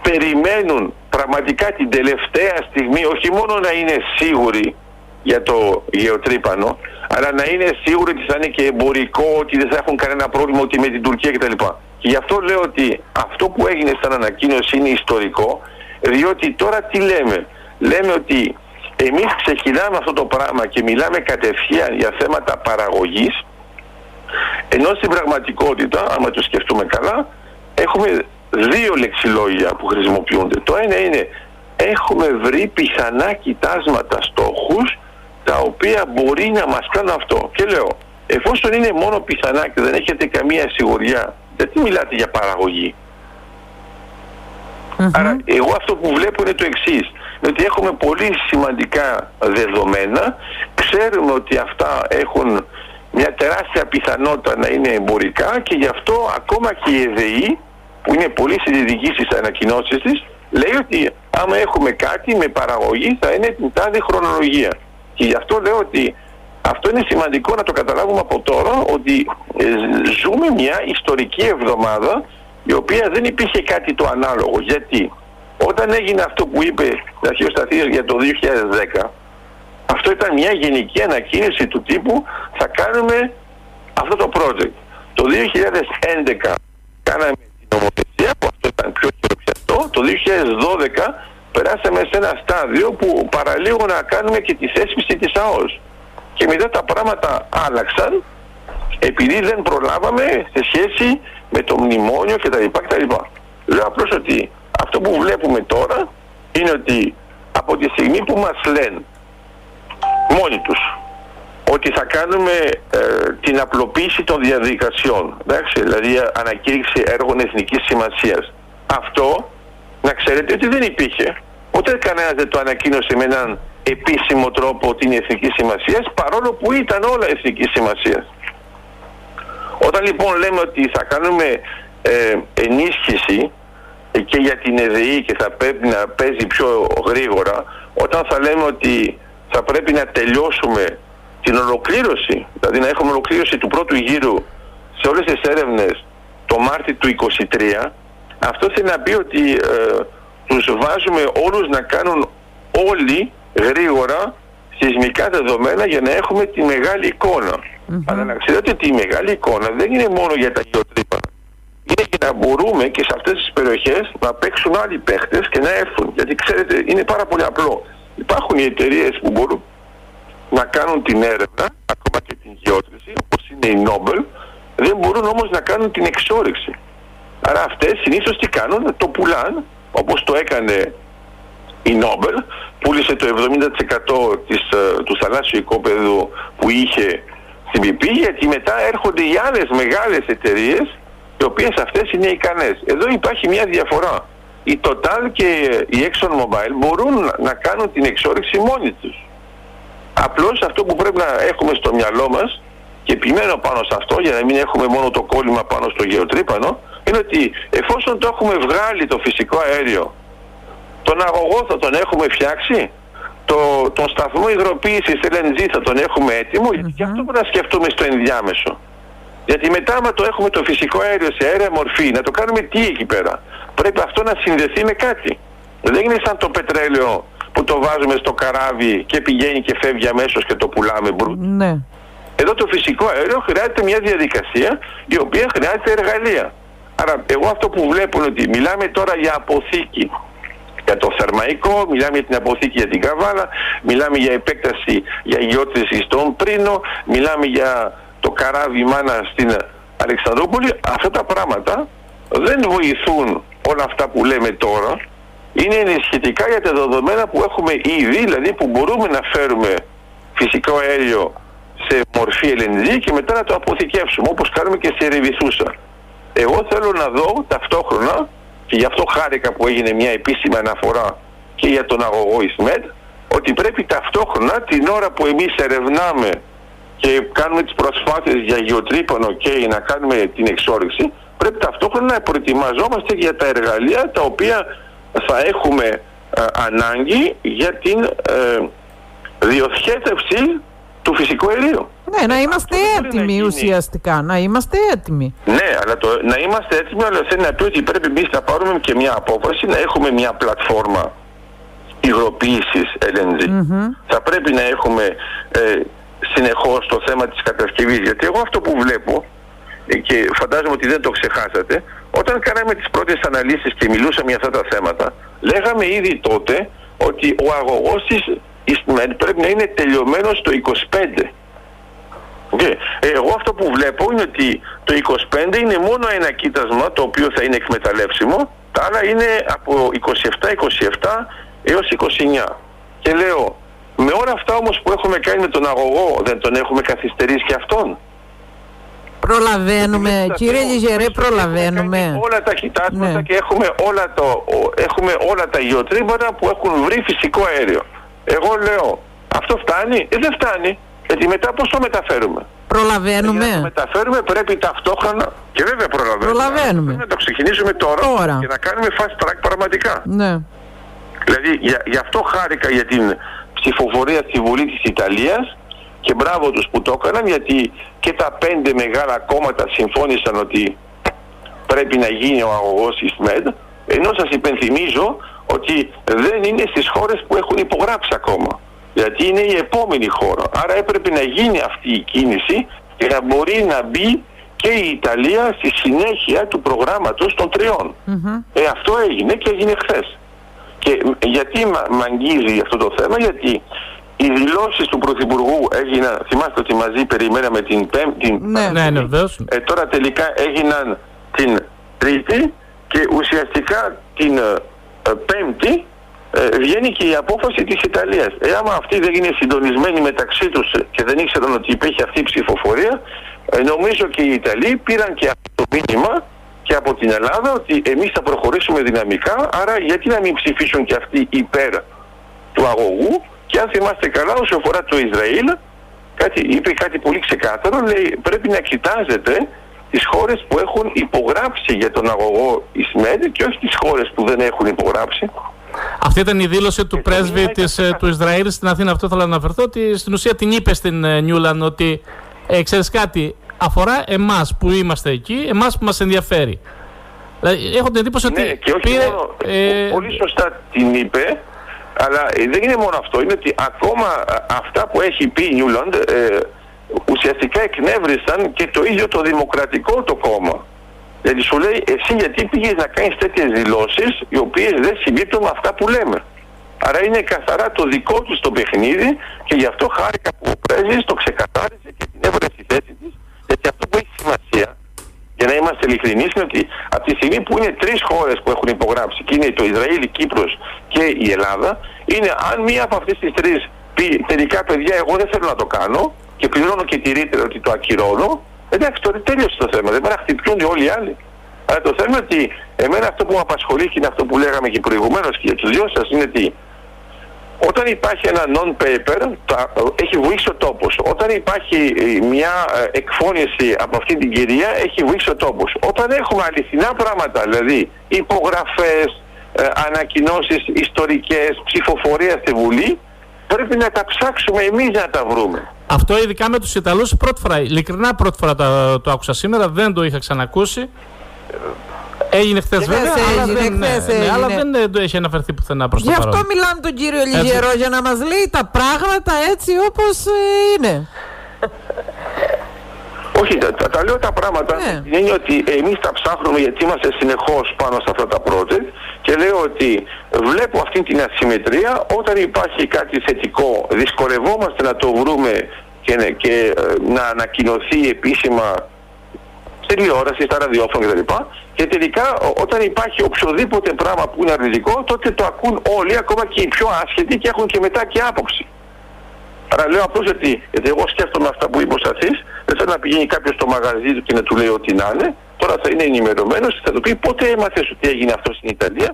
περιμένουν πραγματικά την τελευταία στιγμή όχι μόνο να είναι σίγουροι για το γεωτρύπανο, αλλά να είναι σίγουροι ότι θα είναι και εμπορικό, ότι δεν θα έχουν κανένα πρόβλημα ότι με την Τουρκία κτλ. Και γι' αυτό λέω ότι αυτό που έγινε σαν ανακοίνωση είναι ιστορικό, διότι τώρα τι λέμε; Λέμε ότι εμείς ξεκινάμε αυτό το πράγμα και μιλάμε κατευθείαν για θέματα παραγωγής, ενώ στην πραγματικότητα, άμα το σκεφτούμε καλά, έχουμε δύο λεξιλόγια που χρησιμοποιούνται. Το ένα είναι έχουμε βρει πιθανά κοιτάσματα στόχους τα οποία μπορεί να μας κάνουν αυτό. Και λέω, εφόσον είναι μόνο πιθανά και δεν έχετε καμία σιγουριά, γιατί μιλάτε για παραγωγή. Άρα εγώ αυτό που βλέπω είναι το εξής, ότι έχουμε πολύ σημαντικά δεδομένα, ξέρουμε ότι αυτά έχουν μια τεράστια πιθανότητα να είναι εμπορικά και γι' αυτό ακόμα και η ΕΔΕΗ που είναι πολύ συντηρητική στις ανακοινώσεις της, λέει ότι άμα έχουμε κάτι με παραγωγή θα είναι την τάδε χρονολογία. Και γι' αυτό λέω ότι αυτό είναι σημαντικό να το καταλάβουμε από τώρα ότι ε, ζούμε μια ιστορική εβδομάδα η οποία δεν υπήρχε κάτι το ανάλογο. Γιατί όταν έγινε αυτό που είπε αρχείο για το 2010 αυτό ήταν μια γενική ανακοίνηση του τύπου θα κάνουμε αυτό το project. Το 2011 2012 περάσαμε σε ένα στάδιο που παραλίγο να κάνουμε και τη θέσπιση της ΑΟΣ. Και μετά τα πράγματα άλλαξαν επειδή δεν προλάβαμε σε σχέση με το μνημόνιο κτλ. κτλ. Λέω απλώς ότι αυτό που βλέπουμε τώρα είναι ότι από τη στιγμή που μας λένε μόνοι τους ότι θα κάνουμε ε, την απλοποίηση των διαδικασιών εντάξει, δηλαδή ανακήρυξη έργων εθνικής σημασίας αυτό να ξέρετε ότι δεν υπήρχε ούτε κανένας δεν το ανακοίνωσε με έναν επίσημο τρόπο την εθνικής σημασίας παρόλο που ήταν όλα εθνικής σημασίας. Όταν λοιπόν λέμε ότι θα κάνουμε ε, ενίσχυση και για την ΕΔΗ και θα πρέπει να παίζει πιο γρήγορα όταν θα λέμε ότι θα πρέπει να τελειώσουμε την ολοκλήρωση δηλαδή να έχουμε ολοκλήρωση του πρώτου γύρου σε όλες τις έρευνες το Μάρτιο του 2023 αυτό θέλει να πει ότι ε, τους βάζουμε όλους να κάνουν όλοι γρήγορα σεισμικά δεδομένα για να έχουμε τη μεγάλη εικόνα. Αλλά να ξέρετε ότι η μεγάλη εικόνα δεν είναι μόνο για τα γεωτρύπανα. Είναι για να μπορούμε και σε αυτές τις περιοχές να παίξουν άλλοι παίχτες και να έρθουν. Γιατί ξέρετε είναι πάρα πολύ απλό. Υπάρχουν οι εταιρείες που μπορούν να κάνουν την έρευνα, ακόμα και την γεώτρηση, όπως είναι η Nobel, δεν μπορούν όμως να κάνουν την εξόρυξη. Άρα αυτές συνήθως τι κάνουν, το πουλάν, όπως το έκανε η Νόμπελ πούλησε το 70% της, ε, του θαλάσσιου οικόπεδου που είχε στην ΠΠ γιατί μετά έρχονται οι άλλες μεγάλες εταιρείες οι οποίες αυτές είναι ικανές. Εδώ υπάρχει μια διαφορά. Η Total και η Exxon Mobil μπορούν να κάνουν την εξόριξη μόνοι τους. Απλώς αυτό που πρέπει να έχουμε στο μυαλό μας και επιμένω πάνω σε αυτό για να μην έχουμε μόνο το κόλλημα πάνω στο γεωτρύπανο είναι ότι εφόσον το έχουμε βγάλει το φυσικό αέριο τον αγωγό θα τον έχουμε φτιάξει. Το, τον σταθμό υγροποίησης LNG θα τον έχουμε έτοιμο. Mm-hmm. Γιατί αυτό πρέπει να σκεφτούμε στο ενδιάμεσο. Γιατί μετά άμα το έχουμε το φυσικό αέριο σε αέρια μορφή, να το κάνουμε τι εκεί πέρα; Πρέπει αυτό να συνδεθεί με κάτι. Δεν είναι σαν το πετρέλαιο που το βάζουμε στο καράβι και πηγαίνει και φεύγει αμέσως και το πουλάμε μπρουτ. Ναι. Εδώ το φυσικό αέριο χρειάζεται μια διαδικασία η οποία χρειάζεται εργαλεία. Άρα εγώ αυτό που βλέπω είναι ότι μιλάμε τώρα για αποθήκη για το Θερμαϊκό, μιλάμε για την αποθήκη για την Καβάλα, μιλάμε για επέκταση για γεώτρηση στον Πρίνο, μιλάμε για το καράβι Μάνα στην Αλεξανδρούπολη. Αυτά τα πράγματα δεν βοηθούν όλα αυτά που λέμε τώρα. Είναι ενισχυτικά για τα δεδομένα που έχουμε ήδη, δηλαδή που μπορούμε να φέρουμε φυσικό αέριο σε μορφή LNG και μετά να το αποθηκεύσουμε όπως κάνουμε και σε Ρεβιθούσα. Εγώ θέλω να δω ταυτόχρονα και γι' αυτό χάρηκα που έγινε μια επίσημη αναφορά και για τον αγωγό Ισμέτ ότι πρέπει ταυτόχρονα την ώρα που εμείς ερευνάμε και κάνουμε τις προσπάθειες για γεωτρύπανο και να κάνουμε την εξόρυξη πρέπει ταυτόχρονα να προετοιμαζόμαστε για τα εργαλεία τα οποία θα έχουμε ε, ανάγκη για την ε, διοχέτευση του φυσικού αερίου. Ναι, να είμαστε έτοιμοι ουσιαστικά. Να είμαστε έτοιμοι. Ναι, αλλά το, να είμαστε έτοιμοι, αλλά θέλει να πει ότι πρέπει εμείς να πάρουμε και μια απόφαση να έχουμε μια πλατφόρμα υγροποίησης LNG. Θα πρέπει να έχουμε ε, συνεχώς το θέμα της κατασκευής. Γιατί εγώ αυτό που βλέπω ε, και φαντάζομαι ότι δεν το ξεχάσατε, όταν κάναμε τις πρώτες αναλύσεις και μιλούσαμε για αυτά τα θέματα, λέγαμε ήδη τότε ότι ο αγωγός της πρέπει να είναι τελειωμένος στο 25. Okay. Ε, εγώ αυτό που βλέπω είναι ότι το 25 είναι μόνο ένα κοίτασμα το οποίο θα είναι εκμεταλλεύσιμο, τα άλλα είναι από 27-27 έως 29. Και λέω, με όλα αυτά όμως που έχουμε κάνει με τον αγωγό, δεν τον έχουμε καθυστερήσει και αυτόν; Προλαβαίνουμε, κύριε Λιζερέ, προλαβαίνουμε. Όλα τα κοιτάσματα ναι. και έχουμε όλα, το, έχουμε όλα τα γεωτρύματα που έχουν βρει φυσικό αέριο. Εγώ λέω, αυτό φτάνει, ε, δεν φτάνει. Γιατί μετά πώς το μεταφέρουμε; Προλαβαίνουμε. Για να το μεταφέρουμε πρέπει ταυτόχρονα. Και βέβαια προλαβαίνουμε. Προλαβαίνουμε. Πρέπει να το ξεκινήσουμε τώρα, τώρα, και να κάνουμε fast track πραγματικά. Ναι. Δηλαδή γι' αυτό χάρηκα για την ψηφοφορία στη Βουλή της Ιταλίας και μπράβο τους που το έκαναν γιατί και τα πέντε μεγάλα κόμματα συμφώνησαν ότι πρέπει να γίνει ο αγωγός ΙΣΜΕΔ ενώ σας υπενθυμίζω ότι δεν είναι στις χώρες που έχουν υπογράψει ακόμα γιατί είναι η επόμενη χώρα. Άρα έπρεπε να γίνει αυτή η κίνηση και να μπορεί να μπει και η Ιταλία στη συνέχεια του προγράμματος των τριων Ε, αυτό έγινε και έγινε χθες. Και γιατί μ' αγγίζει αυτό το θέμα, γιατί οι δηλώσεις του Πρωθυπουργού έγιναν, θυμάστε ότι μαζί περιμέναμε την Πέμπτη, ναι, ναι, ναι, ε, τώρα τελικά έγιναν την Τρίτη και ουσιαστικά την ε, Πέμπτη ε, βγαίνει και η απόφαση της Ιταλίας. Ε, άμα αυτοί δεν είναι συντονισμένοι μεταξύ τους και δεν ήξεραν ότι υπήρχε αυτή η ψηφοφορία, ε, νομίζω και οι Ιταλοί πήραν και αυτό το μήνυμα και από την Ελλάδα ότι εμείς θα προχωρήσουμε δυναμικά, άρα γιατί να μην ψηφίσουν και αυτοί υπέρ του αγωγού και αν θυμάστε καλά όσο αφορά το Ισραήλ, κάτι, είπε κάτι πολύ ξεκάθαρο, λέει πρέπει να κοιτάζετε τις χώρες που έχουν υπογράψει για τον αγωγό Ισμέντ και όχι τις χώρες που δεν έχουν υπογράψει. Αυτή ήταν η δήλωση του πρέσβη της, ε, του Ισραήλ στην Αθήνα. Αυτό θέλω να αναφερθώ. Ότι στην ουσία την είπε στην ε, Νιούλαν ότι ε, ξέρεις κάτι, αφορά εμάς που είμαστε εκεί, εμάς που μας ενδιαφέρει. Δηλαδή, έχω την εντύπωση ναι, ότι. Και όχι πήρε, μόνο, ε, πολύ σωστά την είπε, αλλά δεν είναι μόνο αυτό. Είναι ότι ακόμα αυτά που έχει πει η Νιούλαντ ε, ουσιαστικά εκνεύρισαν και το ίδιο το δημοκρατικό το κόμμα. Δηλαδή σου λέει εσύ γιατί πήγες να κάνεις τέτοιες δηλώσεις οι οποίες δεν συμπίπτουν με αυτά που λέμε. Άρα είναι καθαρά το δικό τους το παιχνίδι και γι' αυτό χάρηκα που ο πρέσβης το ξεκαθάρισε και την έβρε στη θέση της γιατί αυτό που έχει σημασία για να είμαστε ειλικρινείς είναι ότι από τη στιγμή που είναι τρεις χώρες που έχουν υπογράψει και είναι το Ισραήλ, η Κύπρος και η Ελλάδα είναι αν μία από αυτές τις τρεις πει τελικά παιδιά εγώ δεν θέλω να το κάνω και πληρώνω και τη ρήτρα ότι το ακυρώνω εντάξει τώρα τέλειωσε το θέμα δεν πρέπει να χτυπιούνται όλοι οι άλλοι αλλά το θέμα είναι ότι εμένα αυτό που με απασχολεί και είναι αυτό που λέγαμε και προηγουμένως και για τους δυο σας είναι ότι όταν υπάρχει ένα non-paper, έχει βοήσει ο τόπος. Όταν υπάρχει ε, μια ε, εκφώνηση από αυτή την κυρία, έχει βοήσει ο τόπος. Όταν έχουμε αληθινά πράγματα, δηλαδή υπογραφές, ε, ανακοινώσεις ιστορικές, ψηφοφορία στη Βουλή, πρέπει να τα ψάξουμε εμείς να τα βρούμε. Αυτό ειδικά με τους Ιταλούς πρώτη φορά, ειλικρινά πρώτη φορά το, το άκουσα σήμερα, δεν το είχα ξανακούσει. Έγινε χθες βέβαια, αλλά, δεν, ναι, ναι, αλλά δεν το έχει αναφερθεί πουθενά προς το παρόν. Γι' αυτό μιλάμε τον κύριο Λιγερό για να μας λέει τα πράγματα έτσι όπως ε, είναι. Όχι, τα, τα, λέω τα πράγματα. Ναι. Είναι ότι εμείς τα ψάχνουμε γιατί είμαστε συνεχώς πάνω σε αυτά τα project και λέω ότι βλέπω αυτή την ασυμμετρία. Όταν υπάρχει κάτι θετικό, δυσκολευόμαστε να το βρούμε και, και ε, να ανακοινωθεί επίσημα στην τηλεόραση, στα ραδιόφωνα κτλ. Και τελικά όταν υπάρχει οποιοδήποτε πράγμα που είναι αρνητικό, τότε το ακούν όλοι, ακόμα και οι πιο άσχετοι και έχουν και μετά και άποψη. Άρα λέω απλώς ότι, γιατί εγώ σκέφτομαι αυτά που είπε ο Σαθής, δεν θέλω να πηγαίνει κάποιος στο μαγαζί του και να του λέει ό,τι να είναι, τώρα θα είναι ενημερωμένος και θα του πει πότε έμαθες ότι έγινε αυτό στην Ιταλία,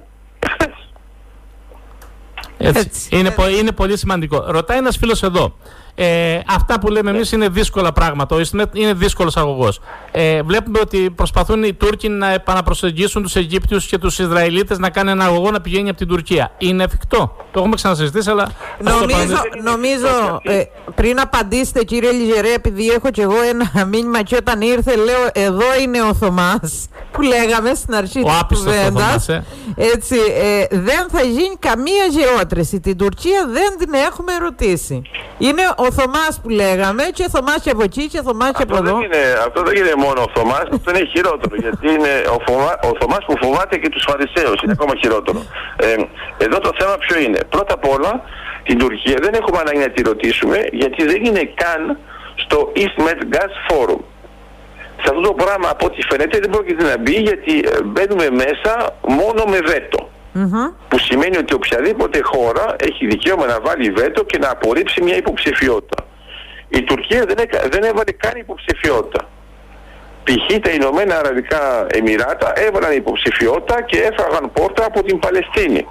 Έτσι. Είναι, είναι πολύ σημαντικό. Ρωτάει ένας φίλος εδώ. Ε, αυτά που λέμε εμείς είναι δύσκολα πράγματα. Ο Ισμέτ είναι δύσκολος αγωγός. Ε, βλέπουμε ότι προσπαθούν οι Τούρκοι να επαναπροσεγγίσουν τους Αιγύπτιους και τους Ισραηλίτες να κάνουν ένα αγωγό να πηγαίνει από την Τουρκία. Είναι εφικτό. Το έχουμε ξανασυζητήσει, αλλά. Νομίζω, νομίζω ε, πριν απαντήσετε, κύριε Λιζερέ, επειδή έχω κι εγώ ένα μήνυμα και όταν ήρθε, λέω εδώ είναι ο Θωμάς που λέγαμε στην αρχή της κουβέντας. Ε. Έτσι, ε, δεν θα γίνει καμία γεώτρηση. Την Τουρκία δεν την έχουμε ρωτήσει. Είναι ο Θωμάς που λέγαμε και Θωμάς και από εκεί και Θωμάς και από εδώ. Δεν είναι, αυτό δεν είναι μόνο ο Θωμάς, αυτό είναι χειρότερο. γιατί είναι ο, Θωμά, ο Θωμάς που φοβάται και τους Φαρισαίους. Είναι ακόμα χειρότερο. Ε, εδώ το θέμα ποιο είναι; Πρώτα απ' όλα την Τουρκία δεν έχουμε ανάγκη να τη ρωτήσουμε γιατί δεν είναι καν στο East Med Gas Forum. Σε αυτό το πράγμα από ό,τι φαίνεται δεν πρόκειται να μπει γιατί ε, μπαίνουμε μέσα μόνο με βέτο. Που σημαίνει ότι οποιαδήποτε χώρα έχει δικαίωμα να βάλει βέτο και να απορρίψει μια υποψηφιότητα. Η Τουρκία δεν, δεν έβαλε καν υποψηφιότητα. Π.χ. τα Ηνωμένα Αραβικά Εμμυράτα έβαλαν υποψηφιότητα και έφαγαν πόρτα από την Παλαιστίνη.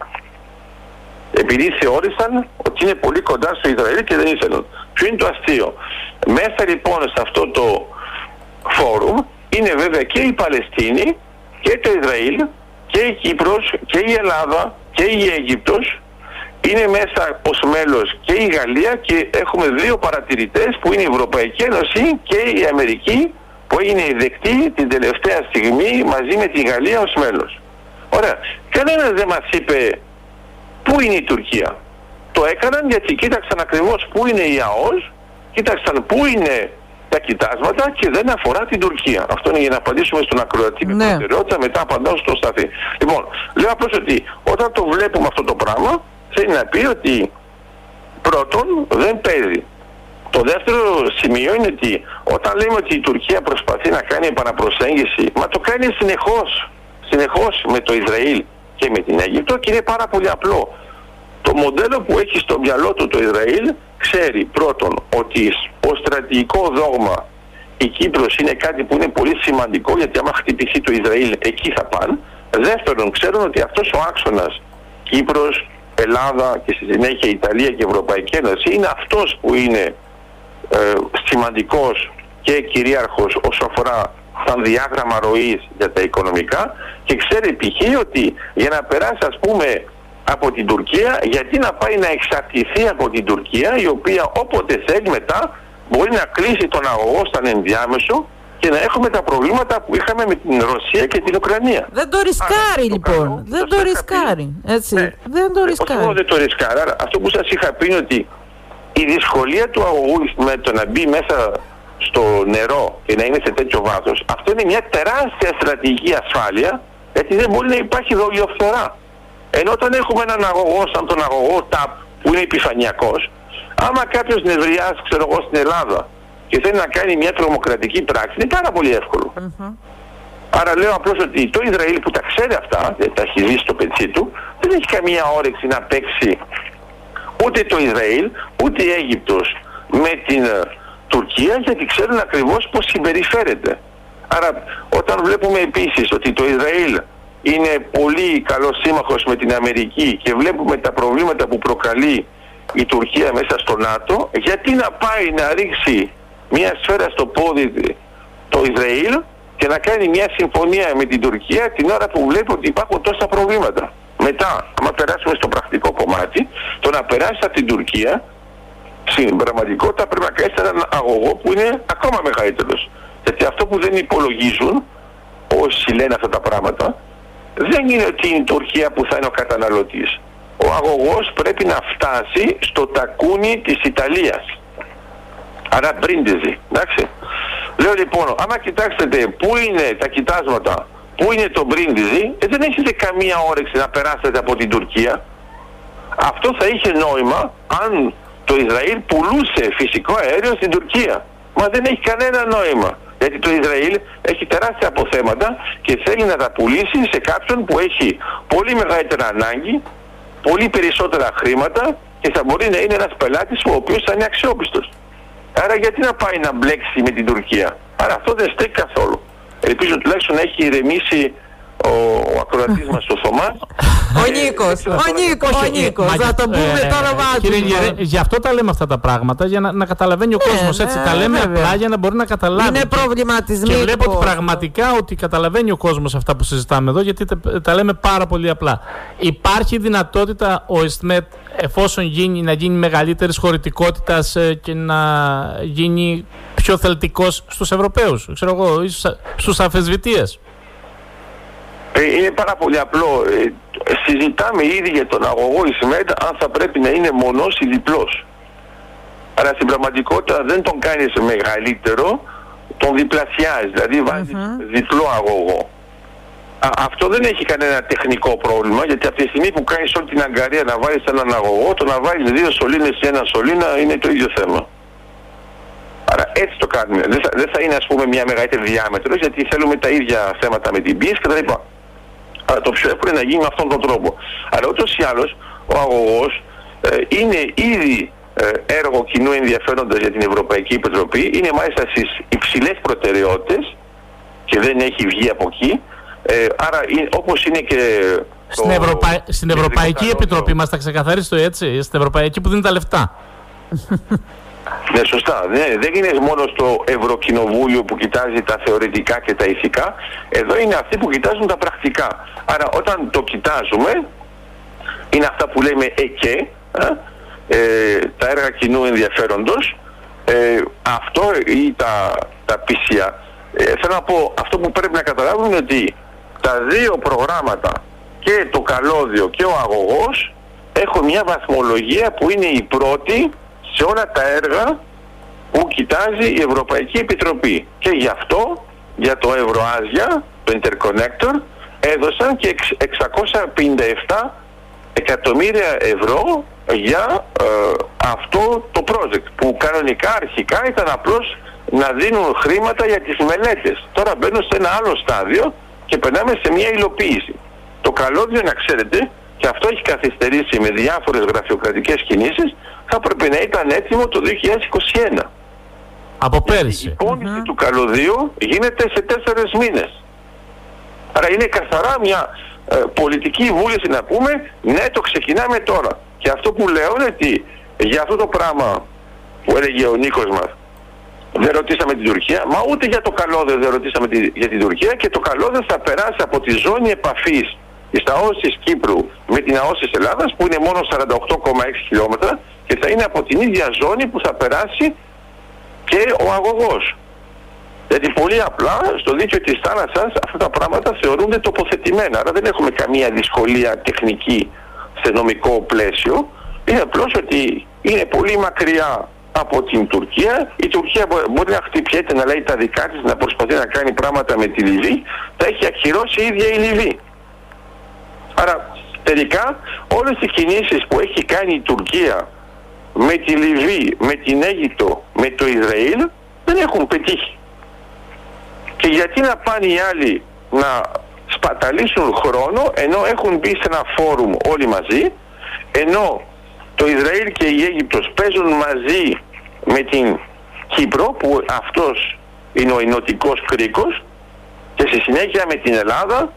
Επειδή θεώρησαν ότι είναι πολύ κοντά στο Ισραήλ και δεν ήθελαν. Ποιο είναι το αστείο; Μέσα λοιπόν σε αυτό το φόρουμ είναι βέβαια και η Παλαιστίνη και το Ισραήλ και η Κύπρος και η Ελλάδα και η Αίγυπτος είναι μέσα ως μέλος και η Γαλλία και έχουμε δύο παρατηρητές που είναι η Ευρωπαϊκή Ένωση και η Αμερική που έγινε δεκτή την τελευταία στιγμή μαζί με τη Γαλλία ως μέλος. Ωραία. Κανένας δεν μας είπε πού είναι η Τουρκία. Το έκαναν γιατί κοίταξαν ακριβώς πού είναι η ΑΟΣ, κοίταξαν πού είναι τα κοιτάσματα και δεν αφορά την Τουρκία. Αυτό είναι για να απαντήσουμε στον ακροατή με ναι. προτεραιότητα, μετά απαντάω στο σταθή. Λοιπόν, λέω απλώς ότι όταν το βλέπουμε αυτό το πράγμα, θέλει να πει ότι πρώτον δεν παίζει. Το δεύτερο σημείο είναι ότι όταν λέμε ότι η Τουρκία προσπαθεί να κάνει επαναπροσέγγιση, μα το κάνει συνεχώς, συνεχώς με το Ισραήλ και με την Αίγυπτο και είναι πάρα πολύ απλό. Το μοντέλο που έχει στο μυαλό του το Ισραήλ ξέρει πρώτον ότι ο στρατηγικό δόγμα η Κύπρος είναι κάτι που είναι πολύ σημαντικό γιατί άμα χτυπηθεί το Ισραήλ εκεί θα πάνε. Δεύτερον, ξέρουν ότι αυτός ο άξονας Κύπρος, Ελλάδα και στη συνέχεια Ιταλία και Ευρωπαϊκή Ένωση είναι αυτός που είναι ε, σημαντικός και κυρίαρχος όσο αφορά σαν διάγραμμα ροής για τα οικονομικά και ξέρει π.χ. ότι για να περάσει ας πούμε από την Τουρκία γιατί να πάει να εξαρτηθεί από την Τουρκία η οποία όποτε θέλει μετά μπορεί να κλείσει τον αγωγό σαν ενδιάμεσο και να έχουμε τα προβλήματα που είχαμε με την Ρωσία και την Ουκρανία. Δεν το ρισκάρει λοιπόν. δεν το ρισκάρει. Έτσι. Ναι. Δεν το ρισκάρει. Όχι δεν το ρισκάρει. αυτό που σας είχα πει είναι ότι η δυσκολία του αγωγού με το να μπει μέσα στο νερό και να είναι σε τέτοιο βάθος, αυτό είναι μια τεράστια στρατηγική ασφάλεια γιατί δεν μπορεί να υπάρχει δολιοφθορά. Ενώ όταν έχουμε έναν αγωγό σαν τον αγωγό TAP που είναι επιφανειακός, άμα κάποιος νευριάσει ξέρω εγώ στην Ελλάδα και θέλει να κάνει μια τρομοκρατική πράξη είναι πάρα πολύ Άρα λέω απλώς ότι το Ισραήλ που τα ξέρει αυτά, τα έχει δει στο πετσί του, δεν έχει καμία όρεξη να παίξει ούτε το Ισραήλ, ούτε η Αίγυπτος με την ε, Τουρκία γιατί ξέρουν ακριβώς πώς συμπεριφέρεται. Άρα όταν βλέπουμε επίσης ότι το Ισραήλ είναι πολύ καλός σύμμαχος με την Αμερική και βλέπουμε τα προβλήματα που προκαλεί η Τουρκία μέσα στο ΝΑΤΟ, γιατί να πάει να ρίξει μια σφαίρα στο πόδι το Ισραήλ και να κάνει μια συμφωνία με την Τουρκία την ώρα που βλέπει ότι υπάρχουν τόσα προβλήματα. Μετά, άμα περάσουμε στο πρακτικό κομμάτι, το να περάσει από την Τουρκία, στην πραγματικότητα πρέπει να κάνει έναν αγωγό που είναι ακόμα μεγαλύτερος. Γιατί αυτό που δεν υπολογίζουν, όσοι λένε αυτά τα πράγματα, δεν είναι ότι είναι η Τουρκία που θα είναι ο καταναλωτής. Ο αγωγός πρέπει να φτάσει στο τακούνι της Ιταλίας. Άρα πρίντεζι, εντάξει. Λέω λοιπόν, άμα κοιτάξετε πού είναι τα κοιτάσματα, πού είναι το Μπρίντιζι, ε, δεν έχετε καμία όρεξη να περάσετε από την Τουρκία. Αυτό θα είχε νόημα αν το Ισραήλ πουλούσε φυσικό αέριο στην Τουρκία. Μα δεν έχει κανένα νόημα. Γιατί το Ισραήλ έχει τεράστια αποθέματα και θέλει να τα πουλήσει σε κάποιον που έχει πολύ μεγαλύτερα ανάγκη, πολύ περισσότερα χρήματα και θα μπορεί να είναι ένας πελάτης ο οποίος θα είναι αξιόπιστος. Άρα γιατί να πάει να μπλέξει με την Τουρκία; Άρα αυτό δεν στέκει καθόλου. Ελπίζω τουλάχιστον να έχει ηρεμήσει ο, ο ακροατής μας ο Θωμάς. Ο Νίκος, ο Νίκος, ο Νίκος, θα το πούμε το όνομά του. Κύριε Γερέ, γι' αυτό τα λέμε αυτά τα πράγματα, για να, να καταλαβαίνει ο ναι, κόσμος έτσι. Τα λέμε απλά για να μπορεί να καταλάβει. Είναι προβληματισμοί. Και βλέπω ότι πραγματικά ότι καταλαβαίνει ο κόσμος αυτά που συζητάμε εδώ, γιατί τα, τα λέμε πάρα πολύ απλά. Υπάρχει δυνατότητα ο ΕΣΤΜΕΤ εφόσον γίνει, να γίνει μεγαλύτερης χωρητικότητας ε, και να γίνει πιο θελτικός στους Ευρωπαίους, ξέρω εγώ, στους αφεσβητείες. Ε, είναι πάρα πολύ απλό. Ε, συζητάμε ήδη για τον αγωγό Ισμέτ αν θα πρέπει να είναι μονός ή διπλός. Αλλά στην πραγματικότητα δεν τον κάνεις μεγαλύτερο, τον διπλασιάζεις, δηλαδή διπλό αγωγό. Α, αυτό δεν έχει κανένα τεχνικό πρόβλημα γιατί από τη στιγμή που κάνεις όλη την αγκαρία να βάλεις έναν αγωγό, το να βάλεις δύο σωλήνες ή ένα σωλήνα είναι το ίδιο θέμα. Άρα έτσι το κάνουμε. Δεν θα, δεν θα είναι ας πούμε μια μεγαλύτερη διάμετρος γιατί θέλουμε τα ίδια θέματα με την πίεση κτλ. Αλλά το πιο εύκολο είναι να γίνει με αυτόν τον τρόπο. Αλλά ούτως ή άλλως ο αγωγός ε, είναι ήδη ε, έργο κοινού ενδιαφέροντος για την Ευρωπαϊκή Επιτροπή. Είναι μάλιστα στις υψηλές προτεραιότητες και δεν έχει βγει από εκεί. Ε, άρα όπως είναι και στην, Ευρωπα... στην Ευρωπαϊκή Επιτροπή μας τα ξεκαθαρίσει το έτσι, στην Ευρωπαϊκή που δίνει τα λεφτά. Ναι, σωστά. Ναι, δεν είναι μόνο στο Ευρωκοινοβούλιο που κοιτάζει τα θεωρητικά και τα ηθικά. Εδώ είναι αυτοί που κοιτάζουν τα πρακτικά. Άρα όταν το κοιτάζουμε, είναι αυτά που λέμε ΕΚΕ, ε, τα έργα κοινού ενδιαφέροντος, ε, αυτό ή τα, τα PCA. Ε, θέλω να πω, αυτό που πρέπει να καταλάβουμε είναι ότι τα δύο προγράμματα και το καλώδιο και ο αγωγός έχουν μια βαθμολογία που είναι η πρώτη σε όλα τα έργα που κοιτάζει η Ευρωπαϊκή Επιτροπή. Και γι' αυτό, για το Ευρωάζια, το Interconnector, έδωσαν και 657 εκατομμύρια ευρώ για ε, αυτό το project που κανονικά αρχικά ήταν απλώς να δίνουν χρήματα για τις μελέτες. Τώρα μπαίνουν σε ένα άλλο στάδιο και περνάμε σε μια υλοποίηση. Το καλώδιο να ξέρετε και αυτό έχει καθυστερήσει με διάφορες γραφειοκρατικές κινήσεις θα έπρεπε να ήταν έτοιμο το 2021. Από πέρυσι. Η πόνηση του καλωδίου γίνεται σε τέσσερις μήνες. Άρα είναι καθαρά μια ε, πολιτική βούληση να πούμε ναι το ξεκινάμε τώρα. Και αυτό που λέω είναι ότι για αυτό το πράγμα που έλεγε ο Νίκος μας δεν ρωτήσαμε την Τουρκία, μα ούτε για το καλώδιο δεν ρωτήσαμε για την Τουρκία και το καλώδιο θα περάσει από τη ζώνη επαφής της ΑΟΣης Κύπρου με την ΑΟΣης Ελλάδας που είναι μόνο 48,6 χιλιόμετρα και θα είναι από την ίδια ζώνη που θα περάσει και ο αγωγός. Γιατί πολύ απλά στο δίκαιο της θάλασσας αυτά τα πράγματα θεωρούνται τοποθετημένα. Άρα δεν έχουμε καμία δυσκολία τεχνική σε νομικό πλαίσιο. Είναι απλώς ότι είναι πολύ μακριά από την Τουρκία. Η Τουρκία μπορεί να χτυπιέται να λέει τα δικά της, να προσπαθεί να κάνει πράγματα με τη Λιβύη. Τα έχει ακυρώσει η ίδια η Λιβύη. Άρα τελικά όλες οι κινήσεις που έχει κάνει η Τουρκία με τη Λιβύη, με την Αίγυπτο, με το Ισραήλ δεν έχουν πετύχει. Και γιατί να πάνε οι άλλοι να σπαταλήσουν χρόνο ενώ έχουν μπει σε ένα φόρουμ όλοι μαζί ενώ το Ισραήλ και η Αίγυπτος παίζουν μαζί με την Κύπρο που αυτός είναι ο ενωτικός κρίκος και στη συνέχεια με την Ελλάδα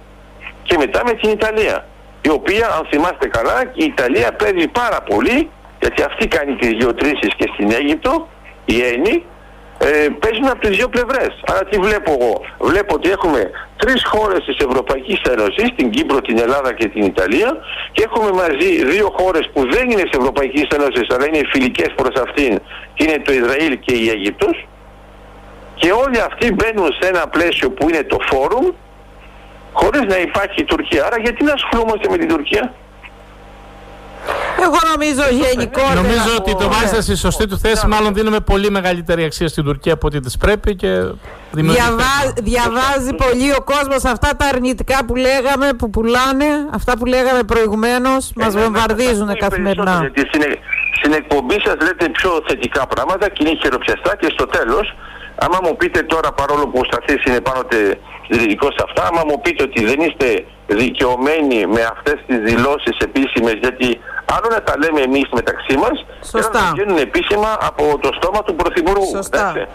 και μετά με την Ιταλία η οποία αν θυμάστε καλά η Ιταλία παίζει πάρα πολύ γιατί αυτή κάνει τις γεωτρήσεις και στην Αίγυπτο η Έννη ε, παίζουν από τις δύο πλευρές. Άρα τι βλέπω εγώ. Βλέπω ότι έχουμε τρεις χώρες της Ευρωπαϊκής Ένωσης, την Κύπρο, την Ελλάδα και την Ιταλία και έχουμε μαζί δύο χώρες που δεν είναι της Ευρωπαϊκής Ένωσης αλλά είναι φιλικές προς αυτήν και είναι το Ισραήλ και η Αίγυπτος και όλοι αυτοί μπαίνουν σε ένα πλαίσιο που είναι το φόρουμ χωρίς να υπάρχει η Τουρκία. Άρα γιατί να ασχολούμαστε με την Τουρκία; Εγώ νομίζω γενικότερα. Νομίζω ότι το βάζετε στη σωστή του θέση. Μάλλον δίνουμε πολύ μεγαλύτερη αξία στην Τουρκία από ό,τι τη πρέπει και Διαβά, διαβάζει πολύ ο κόσμο αυτά τα αρνητικά που λέγαμε, που πουλάνε, αυτά που λέγαμε προηγουμένω, μα βομβαρδίζουν καθημερινά. Γιατί στην εκπομπή σα λέτε πιο θετικά πράγματα και είναι χειροπιαστά και στο τέλο, άμα μου πείτε τώρα παρόλο που ο Σταθής είναι πάνω δυτικός σε αυτά, άμα μου πείτε ότι δεν είστε δικαιωμένοι με αυτές τις δηλώσεις επίσημες γιατί άλλο να τα λέμε εμείς μεταξύ μας και να γίνουν επίσημα από το στόμα του Πρωθυπουργού. Σωστά.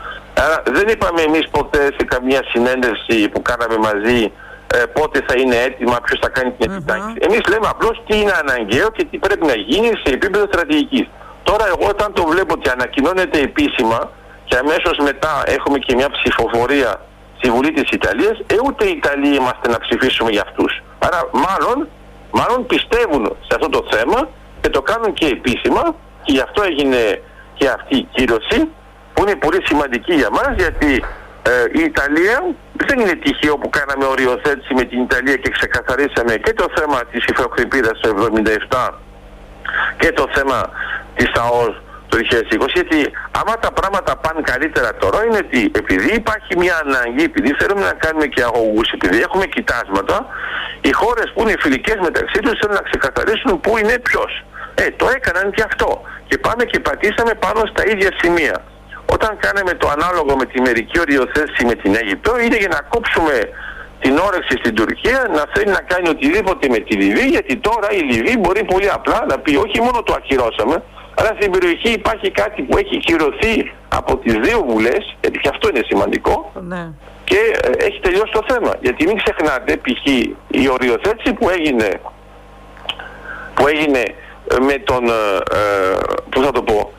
Άρα δεν είπαμε εμείς ποτέ σε καμία συνέντευξη που κάναμε μαζί ε, πότε θα είναι έτοιμα, ποιος θα κάνει την επιτάξη. Mm-hmm. Εμείς λέμε απλώς τι είναι αναγκαίο και τι πρέπει να γίνει σε επίπεδο στρατηγικής. Τώρα εγώ όταν το βλέπω ότι ανακοινώνεται επίσημα και αμέσως μετά έχουμε και μια ψηφοφορία στη Βουλή της Ιταλίας, ε, ούτε οι Ιταλοί είμαστε να ψηφίσουμε για αυτούς. Άρα μάλλον, μάλλον πιστεύουν σε αυτό το θέμα και το κάνουν και επίσημα. Και γι' αυτό έγινε και αυτή η κύρωση που είναι πολύ σημαντική για μας γιατί ε, η Ιταλία δεν είναι τυχαίο που κάναμε οριοθέτηση με την Ιταλία και ξεκαθαρίσαμε και το θέμα της υφροκρηπίδας το 1977 και το θέμα της ΑΟΣ το 2020 γιατί άμα τα πράγματα πάνε καλύτερα τώρα είναι ότι επειδή υπάρχει μια ανάγκη, επειδή θέλουμε να κάνουμε και αγωγούς, επειδή έχουμε κοιτάσματα οι χώρες που είναι φιλικές μεταξύ τους θέλουν να ξεκαθαρίσουν πού είναι ποιος. Ε, το έκαναν και αυτό. Και πάμε και πατήσαμε πάνω στα ίδια σημεία. Όταν κάναμε το ανάλογο με τη μερική οριοθέτηση με την Αίγυπτο είναι για να κόψουμε την όρεξη στην Τουρκία να θέλει να κάνει οτιδήποτε με τη Λιβύη γιατί τώρα η Λιβύη μπορεί πολύ απλά να πει όχι μόνο το ακυρώσαμε αλλά στην περιοχή υπάρχει κάτι που έχει κυρωθεί από τις δύο βουλές, γιατί και αυτό είναι σημαντικό, ναι. και ε, έχει τελειώσει το θέμα. Γιατί μην ξεχνάτε, π.χ. η οριοθέτηση που έγινε, που έγινε ε, με τον, ε, ε, πώς θα το πω,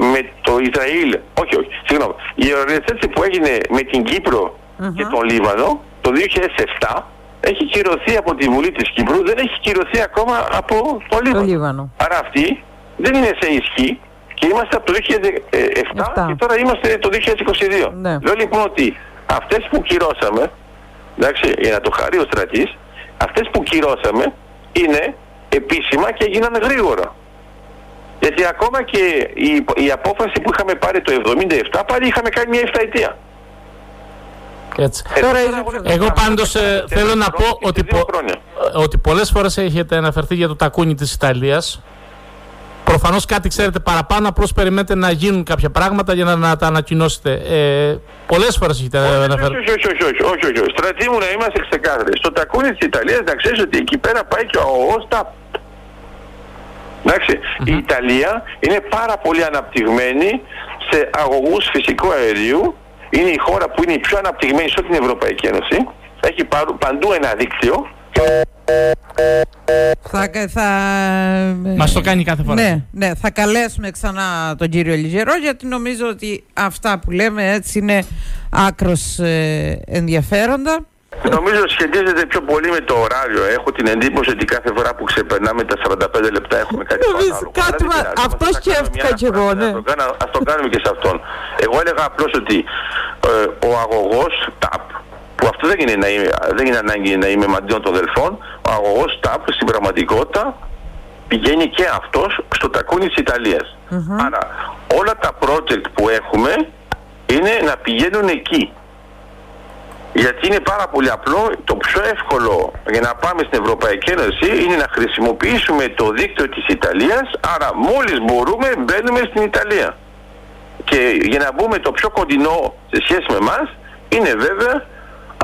με το Ισραήλ, όχι, όχι, συγγνώμη, η οριοθέτηση που έγινε με την κυπρο και τον Λίβανο το 2007, έχει κυρωθεί από τη Βουλή της Κύπρου, δεν έχει κυρωθεί ακόμα από το Λίβανο. Το Λίβανο. Άρα αυτή δεν είναι σε ισχύ και είμαστε από το 2007 και τώρα είμαστε το 2022. Ναι. Λέω λοιπόν ότι αυτές που κυρώσαμε, εντάξει, για να το χαρεί ο στρατής, αυτές που κυρώσαμε είναι επίσημα και έγιναν γρήγορα. Γιατί ακόμα και η, η απόφαση που είχαμε πάρει το 1977 πάλι είχαμε κάνει μια 7 ετία. Έτσι. Ε, εγώ πάντως ε, θέλω να πω ότι, πο, ότι πολλές φορές έχετε αναφερθεί για το τακούνι της Ιταλίας. Προφανώς κάτι ξέρετε παραπάνω, απλώς περιμένετε να γίνουν κάποια πράγματα για να, να τα ανακοινώσετε. Ε, πολλές φορές έχετε αναφερθεί. Όχι, όχι, όχι, όχι, όχι, όχι. Στρατή μου να είμαστε ξεκάθαροι. Στο τακούνι της Ιταλίας να ξέρεις ότι εκεί πέρα πάει και ο αγωγός τα η Ιταλία είναι πάρα πολύ αναπτυγμένη σε αγωγούς φυσικού αερίου. Είναι η χώρα που είναι η πιο αναπτυγμένη σε όλη την Ευρωπαϊκή Ένωση. Έχει παντού ένα δίκτυο. Θα, θα... Μας το κάνει κάθε φορά. Ναι, ναι, θα καλέσουμε ξανά τον κύριο Λιγερό γιατί νομίζω ότι αυτά που λέμε έτσι είναι άκρος ε, ενδιαφέροντα. Νομίζω σχετίζεται πιο πολύ με το ωράριο. Έχω την εντύπωση ότι κάθε φορά που ξεπερνάμε τα 45 λεπτά έχουμε κάτι άλλο. Κάτι αυτό σκέφτηκα κι εγώ, ναι. Ας το κάνουμε και σε αυτόν. Εγώ έλεγα απλώς ότι ε, ο αγωγός TAP, που αυτό δεν είναι, να είμαι, δεν είναι ανάγκη να είμαι μαντιών των δελφών, ο αγωγός TAP στην πραγματικότητα πηγαίνει και αυτός στο τακούνι της Ιταλίας. Άρα όλα τα project που έχουμε είναι να πηγαίνουν εκεί. Γιατί είναι πάρα πολύ απλό, το πιο εύκολο για να πάμε στην Ευρωπαϊκή Ένωση είναι να χρησιμοποιήσουμε το δίκτυο της Ιταλίας, άρα μόλις μπορούμε μπαίνουμε στην Ιταλία. Και για να μπούμε το πιο κοντινό σε σχέση με εμάς είναι βέβαια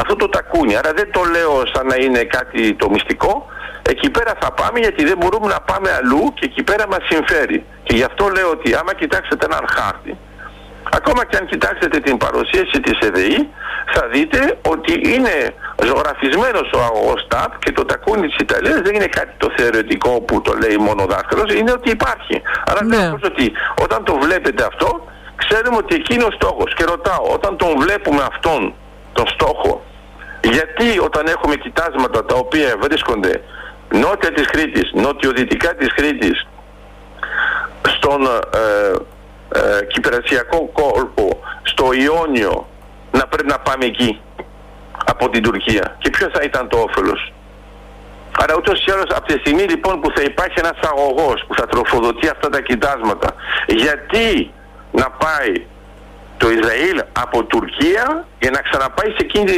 αυτό το τακούνι. Άρα δεν το λέω σαν να είναι κάτι το μυστικό. Εκεί πέρα θα πάμε γιατί δεν μπορούμε να πάμε αλλού και εκεί πέρα μας συμφέρει. Και γι' αυτό λέω ότι άμα κοιτάξετε έναν χάρτη, ακόμα και αν κοιτάξετε την παρουσίαση της ΕΔΕΗ, θα δείτε ότι είναι ζωγραφισμένος ο αγωγός ΤΑΠ και το τακούνι της Ιταλίας δεν είναι κάτι το θεωρητικό που το λέει μόνο ο δάσκαλος, είναι ότι υπάρχει. Άρα ναι. ότι όταν το βλέπετε αυτό, ξέρουμε ότι εκεί είναι ο στόχος. Και ρωτάω, όταν τον βλέπουμε αυτόν, τον στόχο, γιατί όταν έχουμε κοιτάσματα τα οποία βρίσκονται νότια της Κρήτης, νοτιοδυτικά της Κρήτης, στον ε, ε, κυπρασιακό κόλπο, στο Ιόνιο, να πρέπει να πάμε εκεί από την Τουρκία. Και ποιος θα ήταν το όφελος. Άρα ούτως ή άλλως από τη στιγμή λοιπόν που θα υπάρχει ένας αγωγός που θα τροφοδοτεί αυτά τα κοιτάσματα, γιατί να πάει το Ισραήλ από Τουρκία για να ξαναπάει σε εκείνη,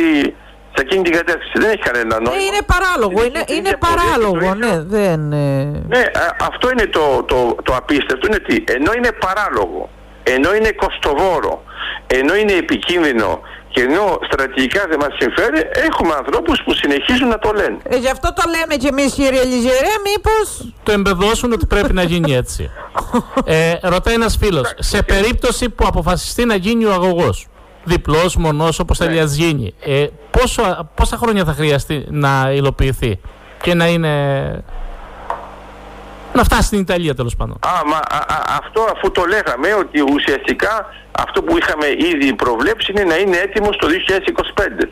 σε εκείνη την κατεύθυνση. Δεν έχει κανένα νόημα. Ε, είναι παράλογο. Είναι, είναι, παράλογο. Ναι, δεν, ναι, αυτό είναι το, το, το απίστευτο. Είναι ότι ενώ είναι παράλογο, ενώ είναι κοστοβόρο, ενώ είναι επικίνδυνο και ενώ στρατηγικά δεν μας συμφέρει, έχουμε ανθρώπους που συνεχίζουν να το λένε. Ε, γι' αυτό το λέμε και εμείς κύριε Λιζερέ, μήπως... Το εμπεδώσουν ότι πρέπει να γίνει έτσι. ε, ρωτάει ένας φίλος, σε περίπτωση που αποφασιστεί να γίνει ο αγωγός, διπλός, μονός, όπως θέλει ναι. να γίνει, ε, πόσο, πόσα χρόνια θα χρειαστεί να υλοποιηθεί και να είναι να φτάσει στην Ιταλία τέλος πάντων; Α, μα, αυτό αφού το λέγαμε ότι ουσιαστικά αυτό που είχαμε ήδη προβλέψει είναι να είναι έτοιμος το 2025.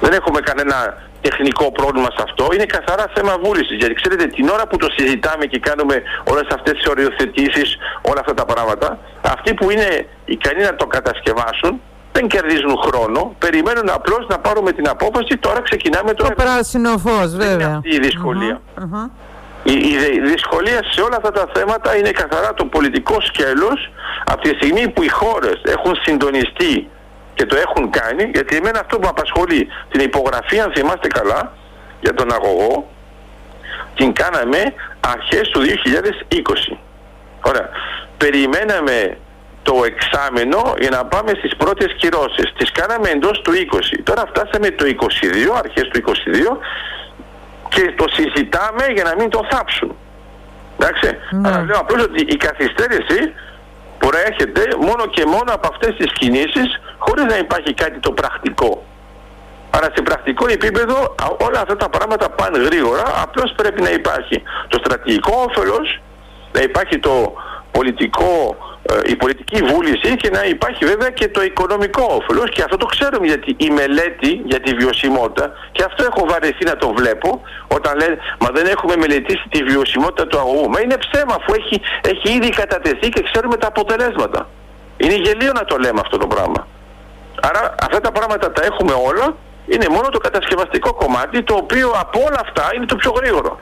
Δεν έχουμε κανένα τεχνικό πρόβλημα σε αυτό. Είναι καθαρά θέμα βούλησης. Γιατί ξέρετε, την ώρα που το συζητάμε και κάνουμε όλες αυτές τις οριοθετήσεις, όλα αυτά τα πράγματα, αυτοί που είναι ικανοί να το κατασκευάσουν δεν κερδίζουν χρόνο. Περιμένουν απλώς να πάρουμε την απόφαση. Τώρα ξεκινάμε το. Το πράσινο φως, βέβαια. Είναι αυτή η δυσκολία. Η, η δυσκολία σε όλα αυτά τα θέματα είναι καθαρά το πολιτικό σκέλος από τη στιγμή που οι χώρες έχουν συντονιστεί και το έχουν κάνει, γιατί εμένα αυτό που απασχολεί την υπογραφή, αν θυμάστε καλά, για τον αγωγό, την κάναμε αρχές του 2020. Ωραία. Περιμέναμε το εξάμενο για να πάμε στις πρώτες κυρώσεις. Τις κάναμε εντός του 20. Τώρα φτάσαμε το 22, αρχές του 22 και το συζητάμε για να μην το θάψουν. Εντάξει. Ναι. Αλλά λέω απλώς ότι η καθυστέρηση προέρχεται μόνο και μόνο από αυτές τις κινήσεις χωρίς να υπάρχει κάτι το πρακτικό. Άρα σε πρακτικό επίπεδο όλα αυτά τα πράγματα πάνε γρήγορα, απλώς πρέπει να υπάρχει το στρατηγικό όφελος, να υπάρχει το πολιτικό ε, η πολιτική βούληση και να υπάρχει βέβαια και το οικονομικό όφελος και αυτό το ξέρουμε γιατί η μελέτη για τη βιωσιμότητα και αυτό έχω βαρεθεί να το βλέπω όταν λένε μα δεν έχουμε μελετήσει τη βιωσιμότητα του αγωγού μα είναι ψέμα αφού έχει, έχει ήδη κατατεθεί και ξέρουμε τα αποτελέσματα. Είναι γελίο να το λέμε αυτό το πράγμα. Άρα αυτά τα πράγματα τα έχουμε όλα. Είναι μόνο το κατασκευαστικό κομμάτι το οποίο από όλα αυτά είναι το πιο γρήγορο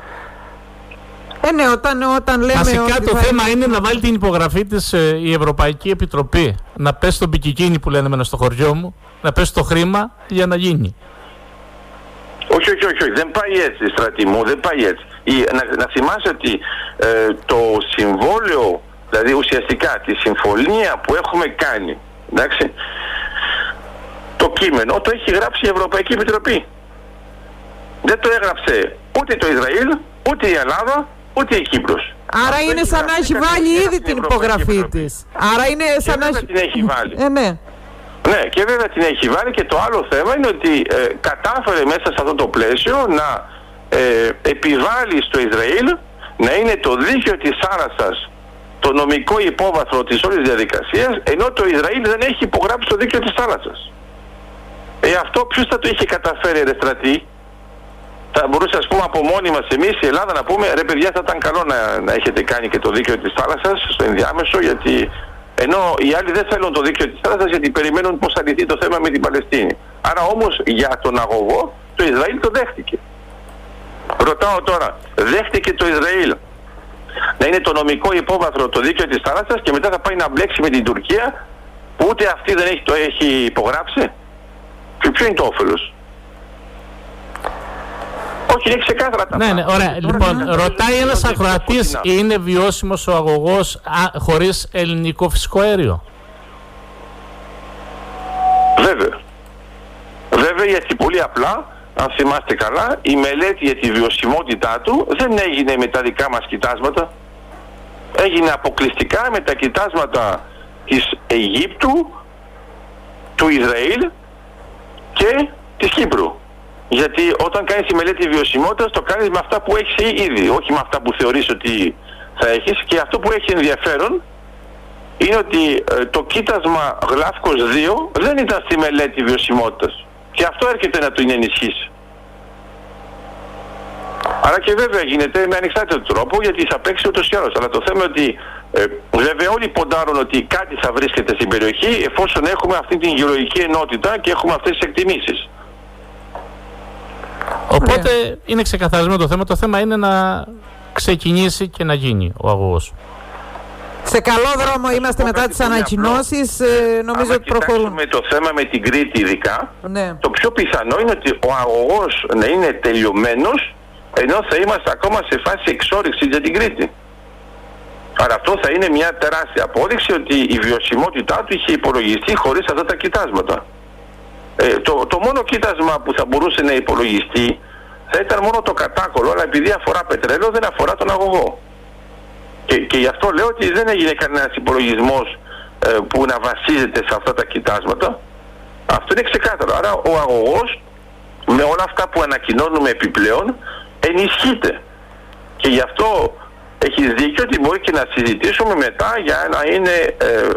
ε, ναι, όταν, όταν λέμε Βασικά ότι το θέμα είναι να βάλει την υπογραφή της ε, η Ευρωπαϊκή Επιτροπή. Να πέσει τον πικικίνη που λένε μένα στο χωριό μου, να πέσει το χρήμα για να γίνει. Όχι, όχι, όχι, όχι. δεν πάει έτσι, στρατή μου, δεν πάει έτσι. Η, να, να θυμάσαι ότι ε, το συμβόλαιο, δηλαδή ουσιαστικά τη συμφωνία που έχουμε κάνει, εντάξει, το κείμενο το έχει γράψει η Ευρωπαϊκή Επιτροπή. Δεν το έγραψε ούτε το Ισραήλ, ούτε η Ελλάδα, ούτε η Κύπρος. Άρα είναι σαν να έχει βάλει ήδη την υπογραφή της. Άρα είναι σαν να έχει... την έχει βάλει. Ε, ναι. Ναι, και βέβαια την έχει βάλει και το άλλο θέμα είναι ότι ε, κατάφερε μέσα σε αυτό το πλαίσιο να ε, επιβάλλει στο Ισραήλ να είναι το δίκαιο της άρασας το νομικό υπόβαθρο της όλης διαδικασίας ενώ το Ισραήλ δεν έχει υπογράψει το δίκαιο της θάλασσας. Ε, αυτό ποιος θα το είχε καταφέρει ρε στρατή, θα μπορούσε ας πούμε από μόνοι μας εμείς η Ελλάδα να πούμε ρε παιδιά θα ήταν καλό να, να έχετε κάνει και το δίκαιο της θάλασσας στο ενδιάμεσο γιατί ενώ οι άλλοι δεν θέλουν το δίκαιο της θάλασσας γιατί περιμένουν πώς θα λυθεί το θέμα με την Παλαιστίνη. Άρα όμως για τον αγωγό το Ισραήλ το δέχτηκε. Ρωτάω τώρα, δέχτηκε το Ισραήλ να είναι το νομικό υπόβαθρο το δίκαιο της θάλασσας και μετά θα πάει να μπλέξει με την Τουρκία που ούτε αυτή δεν έχει, το έχει υπογράψει; Και ποιο είναι το όφελος; Όχι, είναι ξεκάθαρα τα Ναι, ναι, ωραία. Λοιπόν, ρωτάει ένας ακροατής, είναι βιώσιμος ο αγωγός χωρίς ελληνικό φυσικό αέριο; Βέβαια. Βέβαια, γιατί πολύ απλά, αν θυμάστε καλά, η μελέτη για τη βιωσιμότητά του δεν έγινε με τα δικά μας κοιτάσματα. Έγινε αποκλειστικά με τα κοιτάσματα της Αιγύπτου, του Ισραήλ και της Κύπρου. Γιατί όταν κάνεις τη μελέτη βιωσιμότητας το κάνεις με αυτά που έχεις ήδη, όχι με αυτά που θεωρείς ότι θα έχεις. Και αυτό που έχει ενδιαφέρον είναι ότι ε, το κοίτασμα Γλάφκος 2 δεν ήταν στη μελέτη βιωσιμότητας. Και αυτό έρχεται να την ενισχύσει. Άρα και βέβαια γίνεται με ανεξάρτητο τρόπο γιατί θα παίξει ούτως ή άλλως. Αλλά το θέμα είναι ότι ε, βέβαια όλοι ποντάρουν ότι κάτι θα βρίσκεται στην περιοχή εφόσον έχουμε αυτή την γεωλογική ενότητα και έχουμε αυτές τις εκτιμήσεις. Οπότε είναι ξεκαθαρισμένο το θέμα. Το θέμα είναι να ξεκινήσει και να γίνει ο αγωγός. Σε καλό δρόμο είμαστε μετά τις ανακοινώσεις, ε, νομίζω ότι προχωρούν. το θέμα με την Κρήτη ειδικά, ναι. το πιο πιθανό είναι ότι ο αγωγός να είναι τελειωμένος, ενώ θα είμαστε ακόμα σε φάση εξόριξης για την Κρήτη. Άρα αυτό θα είναι μια τεράστια απόδειξη ότι η βιωσιμότητά του είχε υπολογιστεί χωρίς αυτά τα κοιτάσματα. Ε, το, το μόνο κοίτασμα που θα μπορούσε να υπολογιστεί θα ήταν μόνο το κατάκολο, αλλά επειδή αφορά πετρέλαιο δεν αφορά τον αγωγό. Και, και γι' αυτό λέω ότι δεν έγινε κανένας υπολογισμός ε, που να βασίζεται σε αυτά τα κοιτάσματα. Αυτό είναι ξεκάθαρο. Άρα ο αγωγός με όλα αυτά που ανακοινώνουμε επιπλέον ενισχύεται. Και γι' αυτό έχεις δίκιο ότι μπορεί και να συζητήσουμε μετά για να είναι ε,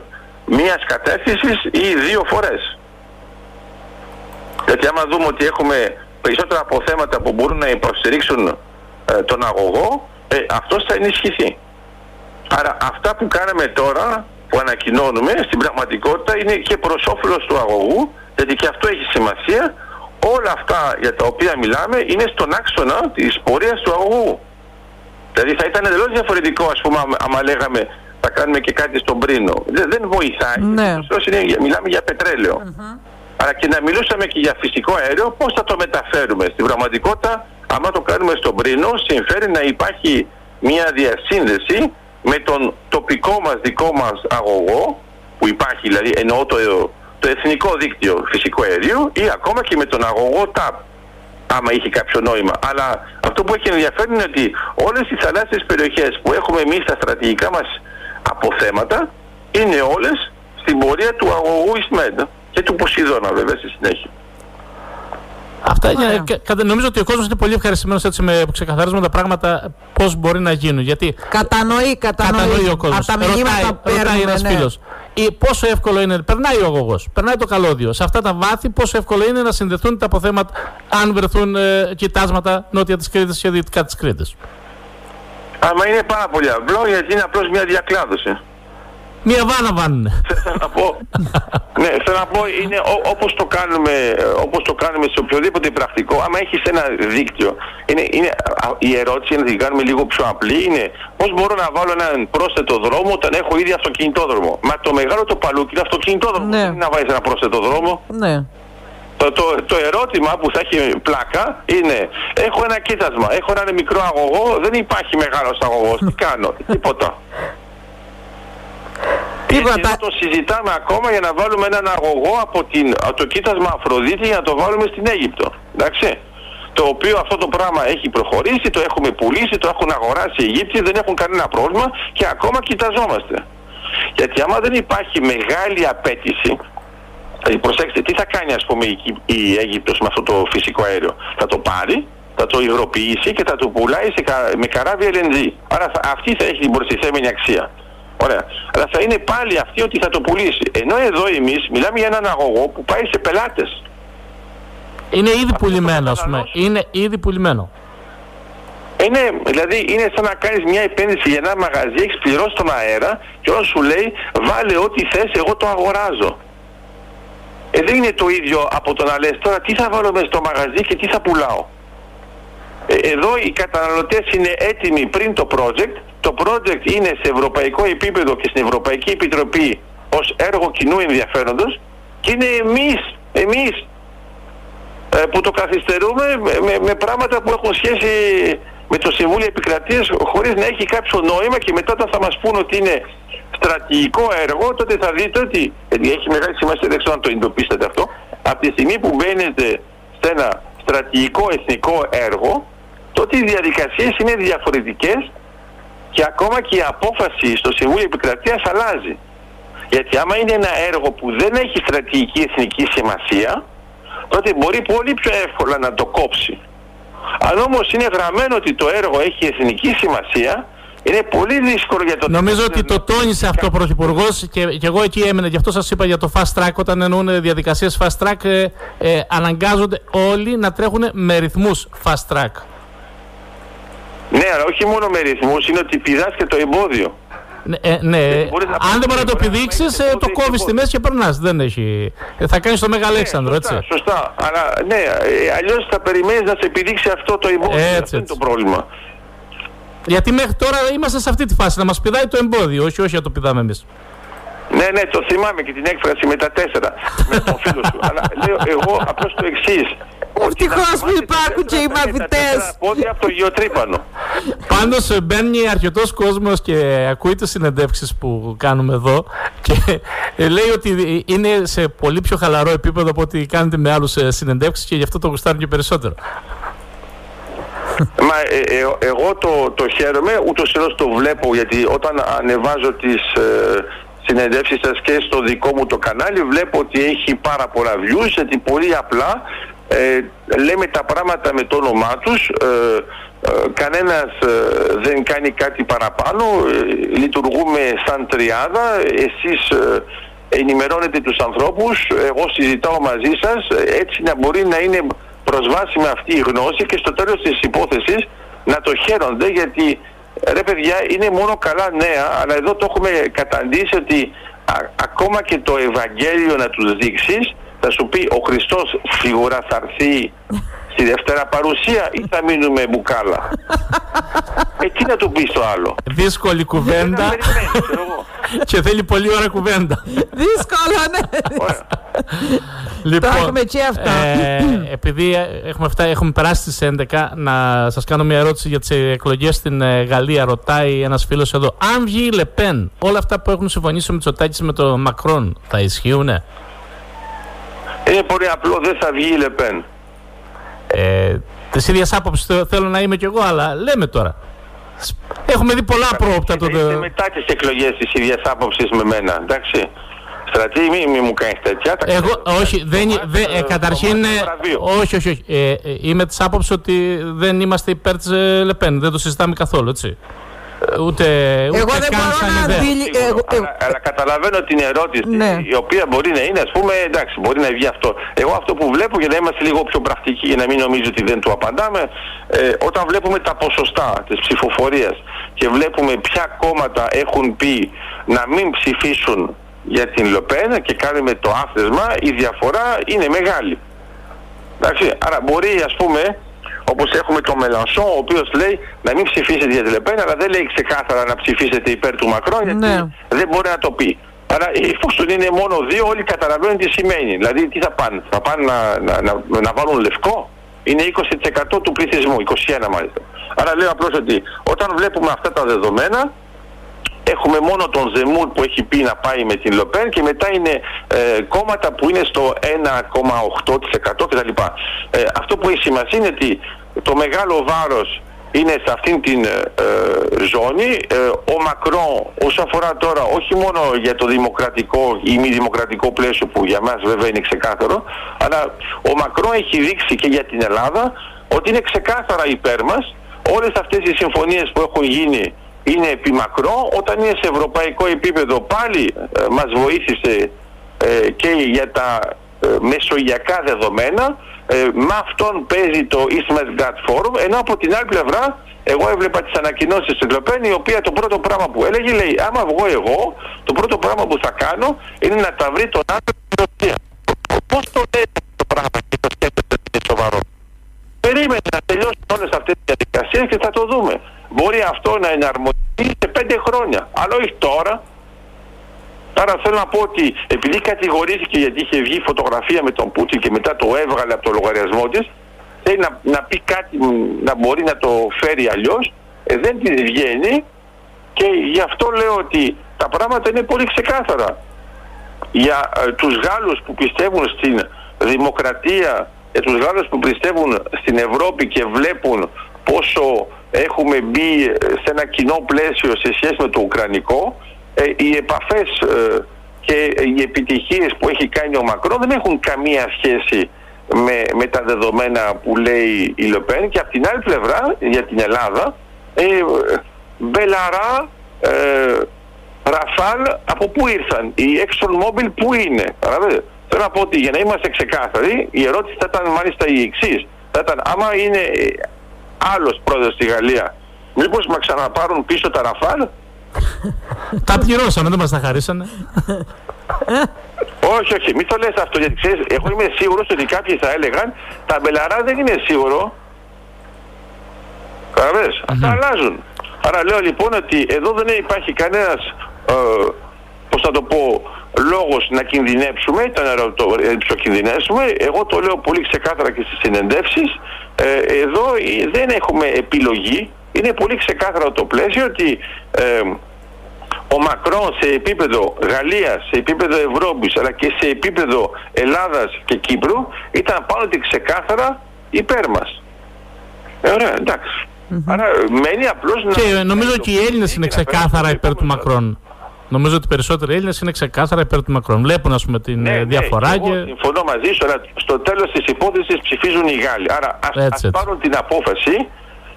μίας κατεύθυνσης ή δύο φορές. Γιατί άμα δούμε ότι έχουμε περισσότερα αποθέματα που μπορούν να υποστηρίξουν ε, τον αγωγό, ε, αυτός θα ενισχυθεί. Άρα αυτά που κάναμε τώρα, που ανακοινώνουμε, στην πραγματικότητα είναι και προς όφελος του αγωγού, γιατί και αυτό έχει σημασία, όλα αυτά για τα οποία μιλάμε είναι στον άξονα της πορείας του αγωγού. Δηλαδή θα ήταν εντελώς διαφορετικό, ας πούμε, άμα λέγαμε θα κάνουμε και κάτι στον πρίνο. Δεν, δεν βοηθάει. Ναι. Είναι, μιλάμε για πετρελαιο αλλά και να μιλούσαμε και για φυσικό αέριο, πώς θα το μεταφέρουμε. Στην πραγματικότητα, άμα το κάνουμε στον πρίνο, συμφέρει να υπάρχει μια διασύνδεση με τον τοπικό μας δικό μας αγωγό, που υπάρχει δηλαδή εννοώ το, το εθνικό δίκτυο φυσικού αερίου ή ακόμα και με τον αγωγό TAP άμα είχε κάποιο νόημα. Αλλά αυτό που έχει ενδιαφέρον είναι ότι όλες οι θαλάσσιες περιοχές που έχουμε εμείς στα στρατηγικά μας αποθέματα είναι όλες στην πορεία του αγωγού Ισμέντ και του Ποσειδώνα βέβαια στη συνέχεια. Αυτά είναι, νομίζω ότι ο κόσμος είναι πολύ ευχαριστημένος με που ξεκαθαρίζουμε τα πράγματα πώς μπορεί να γίνουν. Γιατί κατανοεί, κατανοεί, κατανοεί ο κόσμος. Ρωτάει, ρωτάει ένας ναι. φίλος. Πόσο εύκολο είναι, περνάει ο αγωγός, περνάει το καλώδιο. Σε αυτά τα βάθη, πόσο εύκολο είναι να συνδεθούν τα αποθέματα αν βρεθούν ε, κοιτάσματα νότια της Κρήτης και δυτικά της Κρήτης. Άμα είναι πάρα πολύ απλό γιατί είναι απλώς μια διακλάδωση. Μία βάνα βάνουνε. Θέλω να πω, ναι, θέλω να πω είναι όπως το κάνουμε, όπως το κάνουμε σε οποιοδήποτε πρακτικό, άμα έχεις ένα δίκτυο, είναι, είναι, η ερώτηση είναι να την κάνουμε λίγο πιο απλή, είναι πώς μπορώ να βάλω έναν πρόσθετο δρόμο όταν έχω ήδη αυτοκινητόδρομο. Μα το μεγάλο το παλούκι είναι αυτοκινητόδρομο, ναι. δεν είναι να βάζεις ένα πρόσθετο δρόμο. Ναι. Το, το, το ερώτημα που θα έχει πλάκα είναι έχω ένα κοίτασμα, έχω έναν μικρό αγωγό, δεν υπάρχει μεγάλος αγωγός, τι κάνω, τίποτα. Τίποτα. το συζητάμε ακόμα για να βάλουμε έναν αγωγό από, την, το κοίτασμα Αφροδίτη για να το βάλουμε στην Αίγυπτο. Εντάξει. Το οποίο αυτό το πράγμα έχει προχωρήσει, το έχουμε πουλήσει, το έχουν αγοράσει οι Αιγύπτιοι, δεν έχουν κανένα πρόβλημα και ακόμα κοιταζόμαστε. Γιατί άμα δεν υπάρχει μεγάλη απέτηση, δηλαδή προσέξτε, τι θα κάνει ας πούμε η, η Αίγυπτος με αυτό το φυσικό αέριο; Θα το πάρει, θα το υγροποιήσει και θα το πουλάει σε, με καράβια LNG. Άρα αυτή θα έχει την προστιθέμενη αξία. Ωραία. Αλλά θα είναι πάλι αυτή ότι θα το πουλήσει. Ενώ εδώ εμείς μιλάμε για έναν αγωγό που πάει σε πελάτες. Είναι ήδη πουλημένο, ας πούμε. Είναι ήδη πουλημένο. Είναι, δηλαδή είναι σαν να κάνεις μια επένδυση για ένα μαγαζί, έχεις πληρώσει τον αέρα και όλο σου λέει βάλε ό,τι θες, εγώ το αγοράζω. Ε, δεν είναι το ίδιο από το να λες τώρα τι θα βάλω μέσα στο μαγαζί και τι θα πουλάω. Ε, εδώ οι καταναλωτές είναι έτοιμοι πριν το project το project είναι σε ευρωπαϊκό επίπεδο και στην Ευρωπαϊκή Επιτροπή ως έργο κοινού ενδιαφέροντος και είναι εμείς, εμείς ε, που το καθυστερούμε με, με, πράγματα που έχουν σχέση με το Συμβούλιο Επικρατείας χωρίς να έχει κάποιο νόημα και μετά όταν θα μας πούν ότι είναι στρατηγικό έργο τότε θα δείτε ότι έχει μεγάλη σημασία, δεν ξέρω αν το εντοπίσετε αυτό από τη στιγμή που μπαίνετε σε ένα στρατηγικό εθνικό έργο τότε οι διαδικασίες είναι διαφορετικές και ακόμα και η απόφαση στο Συμβούλιο Επικρατείας αλλάζει. Γιατί άμα είναι ένα έργο που δεν έχει στρατηγική εθνική σημασία, τότε μπορεί πολύ πιο εύκολα να το κόψει. Αν όμως είναι γραμμένο ότι το έργο έχει εθνική σημασία, είναι πολύ δύσκολο για το Νομίζω ότι το τόνισε αυτό ο Πρωθυπουργός και, και εγώ εκεί έμενα. Γι' αυτό σας είπα για το fast track. Όταν εννοούν διαδικασίες fast track, ε, ε, αναγκάζονται όλοι να τρέχουν με ρυθμούς fast track. Ναι, αλλά όχι μόνο με ρυθμούς, είναι ότι πηδάς και το εμπόδιο. Ναι, ε, ναι. αν δεν μπορεί να το πηδήξεις, ε, το κόβεις στη μέση και περνάς. Δεν έχει. Ε, θα κάνεις το Μέγα Αλέξανδρο, ναι, έτσι. Σωστά. Αλλά ναι, αλλιώς θα περιμένεις να σε επιδείξει αυτό το εμπόδιο. Έτσι, αυτό είναι το πρόβλημα. Γιατί μέχρι τώρα είμαστε σε αυτή τη φάση να μας πηδάει το εμπόδιο, όχι, όχι να το πηδάμε εμείς. Ναι, ναι, το θυμάμαι και την έκφραση με τα τέσσερα. με τον φίλο σου. Αλλά λέω εγώ απλώς το εξής. Ευτυχώς που υπάρχουν και οι μαθητές. Πόδια από το γεωτρύπανο. Πάντω ε, μπαίνει αρκετός κόσμος και ακούει τις συνεντεύξεις που κάνουμε εδώ και ε, λέει ότι είναι σε πολύ πιο χαλαρό επίπεδο από ό,τι κάνετε με άλλους ε, συνεντεύξεις και γι' αυτό το γουστάρουν και περισσότερο. Μα εγώ το, το χαίρομαι, ούτως ή το βλέπω γιατί όταν ανεβάζω τις, συνεντεύσεις σας και στο δικό μου το κανάλι βλέπω ότι έχει πάρα πολλά views γιατί πολύ απλά ε, λέμε τα πράγματα με το όνομά τους ε, ε, κανένας ε, δεν κάνει κάτι παραπάνω λειτουργούμε σαν τριάδα εσείς ενημερώνετε τους ανθρώπους εγώ συζητάω μαζί σας έτσι να μπορεί να είναι προσβάσιμη αυτή η γνώση και στο τέλος της υπόθεσης να το χαίρονται γιατί ρε παιδιά είναι μόνο καλά νέα αλλά εδώ το έχουμε καταντήσει ότι ακόμα και το Ευαγγέλιο να τους δείξεις θα σου πει ο Χριστός σίγουρα θα έρθει στη Δευτέρα παρουσία ή θα μείνουμε μπουκάλα; ε, τι να του πεις το άλλο; Δύσκολη κουβέντα. και θέλει πολύ ώρα κουβέντα. Δύσκολο, ναι. Λοιπόν, το έχουμε και αυτά. Ε, επειδή έχουμε, αυτά, έχουμε περάσει στις 11, να σας κάνω μια ερώτηση για τις εκλογές στην ε, Γαλλία. Ρωτάει ένας φίλος εδώ. Αν βγει η Λεπέν, όλα αυτά που έχουν συμφωνήσει με Τσοτάκης με τον Μακρόν θα ισχύουνε; Είναι πολύ απλό, δεν θα βγει η Λεπέν. Ε, Της ίδιας άποψης θέλω να είμαι κι εγώ, αλλά λέμε τώρα. Έχουμε δει πολλά πρόοπτα τότε. Είναι μετά τις εκλογές της ίδιας άποψης με μένα, εντάξει. Στρατή, μη, μη μου κάνεις τέτοια. Εγώ, όχι, δεν, δε, ε, καταρχήν. Όχι, όχι, όχι. Ε, ε, είμαι της άποψης ότι δεν είμαστε υπέρ της ε, Λεπέν. Δεν το συζητάμε καθόλου, έτσι. Ούτε, ούτε εγώ δεν μπορώ να αντίλη... εγώ, αλλά, αλλά, καταλαβαίνω την ερώτηση ναι. η οποία μπορεί να είναι, ας πούμε, εντάξει, μπορεί να βγει αυτό. Εγώ αυτό που βλέπω για να είμαστε λίγο πιο πρακτικοί, για να μην νομίζω ότι δεν του απαντάμε, ε, όταν βλέπουμε τα ποσοστά της ψηφοφορίας και βλέπουμε ποια κόμματα έχουν πει να μην ψηφίσουν για την Λοπένα και κάνουμε το άθεσμα, η διαφορά είναι μεγάλη. Εντάξει, άρα μπορεί ας πούμε όπως έχουμε τον Μελανσό, ο οποίος λέει να μην ψηφίσετε για τη Λεπέν, αλλά δεν λέει ξεκάθαρα να ψηφίσετε υπέρ του Μακρόν, γιατί ναι. δεν μπορεί να το πει. Άρα οι του είναι μόνο δύο, όλοι καταλαβαίνουν τι σημαίνει. Δηλαδή τι θα πάνε, θα πάνε να, να, να, να βάλουν λευκό; Είναι 20% του πληθυσμού, 21 μάλιστα. Άρα λέω απλώς ότι όταν βλέπουμε αυτά τα δεδομένα, έχουμε μόνο τον Ζεμούρ που έχει πει να πάει με την Λοπέν και μετά είναι ε, κόμματα που είναι στο 1,8% κτλ. Ε, αυτό που έχει σημασία είναι ότι το μεγάλο βάρος είναι σε αυτήν την ε, ε, ζώνη. ο Μακρόν όσον αφορά τώρα όχι μόνο για το δημοκρατικό ή μη δημοκρατικό πλαίσιο που για μας βέβαια είναι ξεκάθαρο αλλά ο Μακρόν έχει δείξει και για την Ελλάδα ότι είναι ξεκάθαρα υπέρ μας όλες αυτές οι συμφωνίες που έχουν γίνει είναι επιμακρό. Όταν είναι σε ευρωπαϊκό επίπεδο πάλι ε, μας βοήθησε ε, και για τα ε, μεσογειακά δεδομένα. Ε, με αυτόν παίζει το East Gat Forum, ενώ από την άλλη πλευρά εγώ έβλεπα τις ανακοινώσεις της Λοπέν, η οποία το πρώτο πράγμα που έλεγε λέει άμα βγω εγώ, το πρώτο πράγμα που θα κάνω είναι να τα βρει τον άνθρωπο στην Ρωσία. Πώς το λέει αυτό το πράγμα και το σκέφτεται είναι σοβαρό; Περίμενε να τελειώσουν όλες αυτές τις διαδικασίες και θα το δούμε μπορεί αυτό να εναρμονιστεί σε πέντε χρόνια. Αλλά όχι τώρα. Άρα θέλω να πω ότι επειδή κατηγορήθηκε γιατί είχε βγει φωτογραφία με τον Πούτιν και μετά το έβγαλε από το λογαριασμό της, θέλει να, να πει κάτι να μπορεί να το φέρει αλλιώς, ε, δεν τη βγαίνει και γι' αυτό λέω ότι τα πράγματα είναι πολύ ξεκάθαρα. Για ε, τους Γάλλους που πιστεύουν στην δημοκρατία, για τους Γάλλους που πιστεύουν στην Ευρώπη και βλέπουν πόσο έχουμε μπει σε ένα κοινό πλαίσιο σε σχέση με το Ουκρανικό, ε, οι επαφές ε, και οι επιτυχίες που έχει κάνει ο Μακρόν δεν έχουν καμία σχέση με, με τα δεδομένα που λέει η Λεπέν και από την άλλη πλευρά για την Ελλάδα ε, Μπελαρά ε, Ραφάλ από πού ήρθαν; Η ExxonMobil πού είναι; Θέλω να πω ότι για να είμαστε ξεκάθαροι η ερώτηση θα ήταν μάλιστα η εξής. θα ήταν άμα είναι άλλος πρόεδρος στη Γαλλία. Μήπως μα ξαναπάρουν πίσω τα Ραφάλ; τα πληρώσαμε, δεν μας τα χαρίσανε. όχι, όχι, μην το λες αυτό γιατί ξέρεις, εγώ είμαι σίγουρος ότι κάποιοι θα έλεγαν τα μπελαρά δεν είναι σίγουρο. Καταλαβες, αυτά αλλάζουν. Άρα λέω λοιπόν ότι εδώ δεν υπάρχει κανένας, ε, πώς θα το πω, λόγος να κινδυνεύσουμε, ήταν να κινδυνεύσουμε. Εγώ το λέω πολύ ξεκάθαρα και στις συνεντεύσεις. Ε, εδώ δεν έχουμε επιλογή. Είναι πολύ ξεκάθαρο το πλαίσιο ότι ε, ο Μακρόν σε επίπεδο Γαλλίας, σε επίπεδο Ευρώπης αλλά και σε επίπεδο Ελλάδας και Κύπρου ήταν πάνω ότι ξεκάθαρα υπέρ μας. Ε, ωραία, εντάξει. Άρα μένει απλώς να... Και νομίζω ότι οι Έλληνες είναι ξεκάθαρα υπέρ του Μακρόν. Νομίζω ότι περισσότεροι Έλληνες είναι ξεκάθαρα υπέρ του Μακρόν. Βλέπουν ας πούμε, την ναι, ε, ναι διαφορά. Ναι, και... Εγώ συμφωνώ μαζί σου, αλλά στο τέλος της υπόθεσης ψηφίζουν οι Γάλλοι. Άρα α πάρουν την απόφαση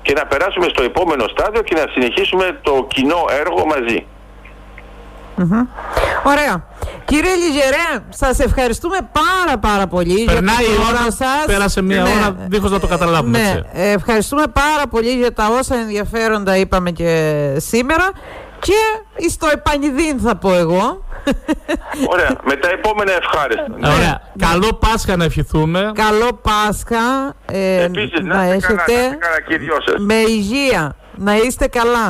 και να περάσουμε στο επόμενο στάδιο και να συνεχίσουμε το κοινό έργο μαζί. Ωραία. Κύριε Λιζερέ, σας ευχαριστούμε πάρα πάρα πολύ Περνάει για η ώρα σας. Πέρασε μία ναι. ώρα δίχως να το καταλάβουμε. Ναι. Ευχαριστούμε πάρα πολύ για τα όσα ενδιαφέροντα είπαμε και σήμερα. Και στο επανειδήν θα πω εγώ. Ωραία. Με τα επόμενα ευχάριστα. Ωραία. Καλό Πάσχα να ευχηθούμε. Καλό Πάσχα. Ε, Επίσης, να, να έχετε. με υγεία. Να είστε καλά.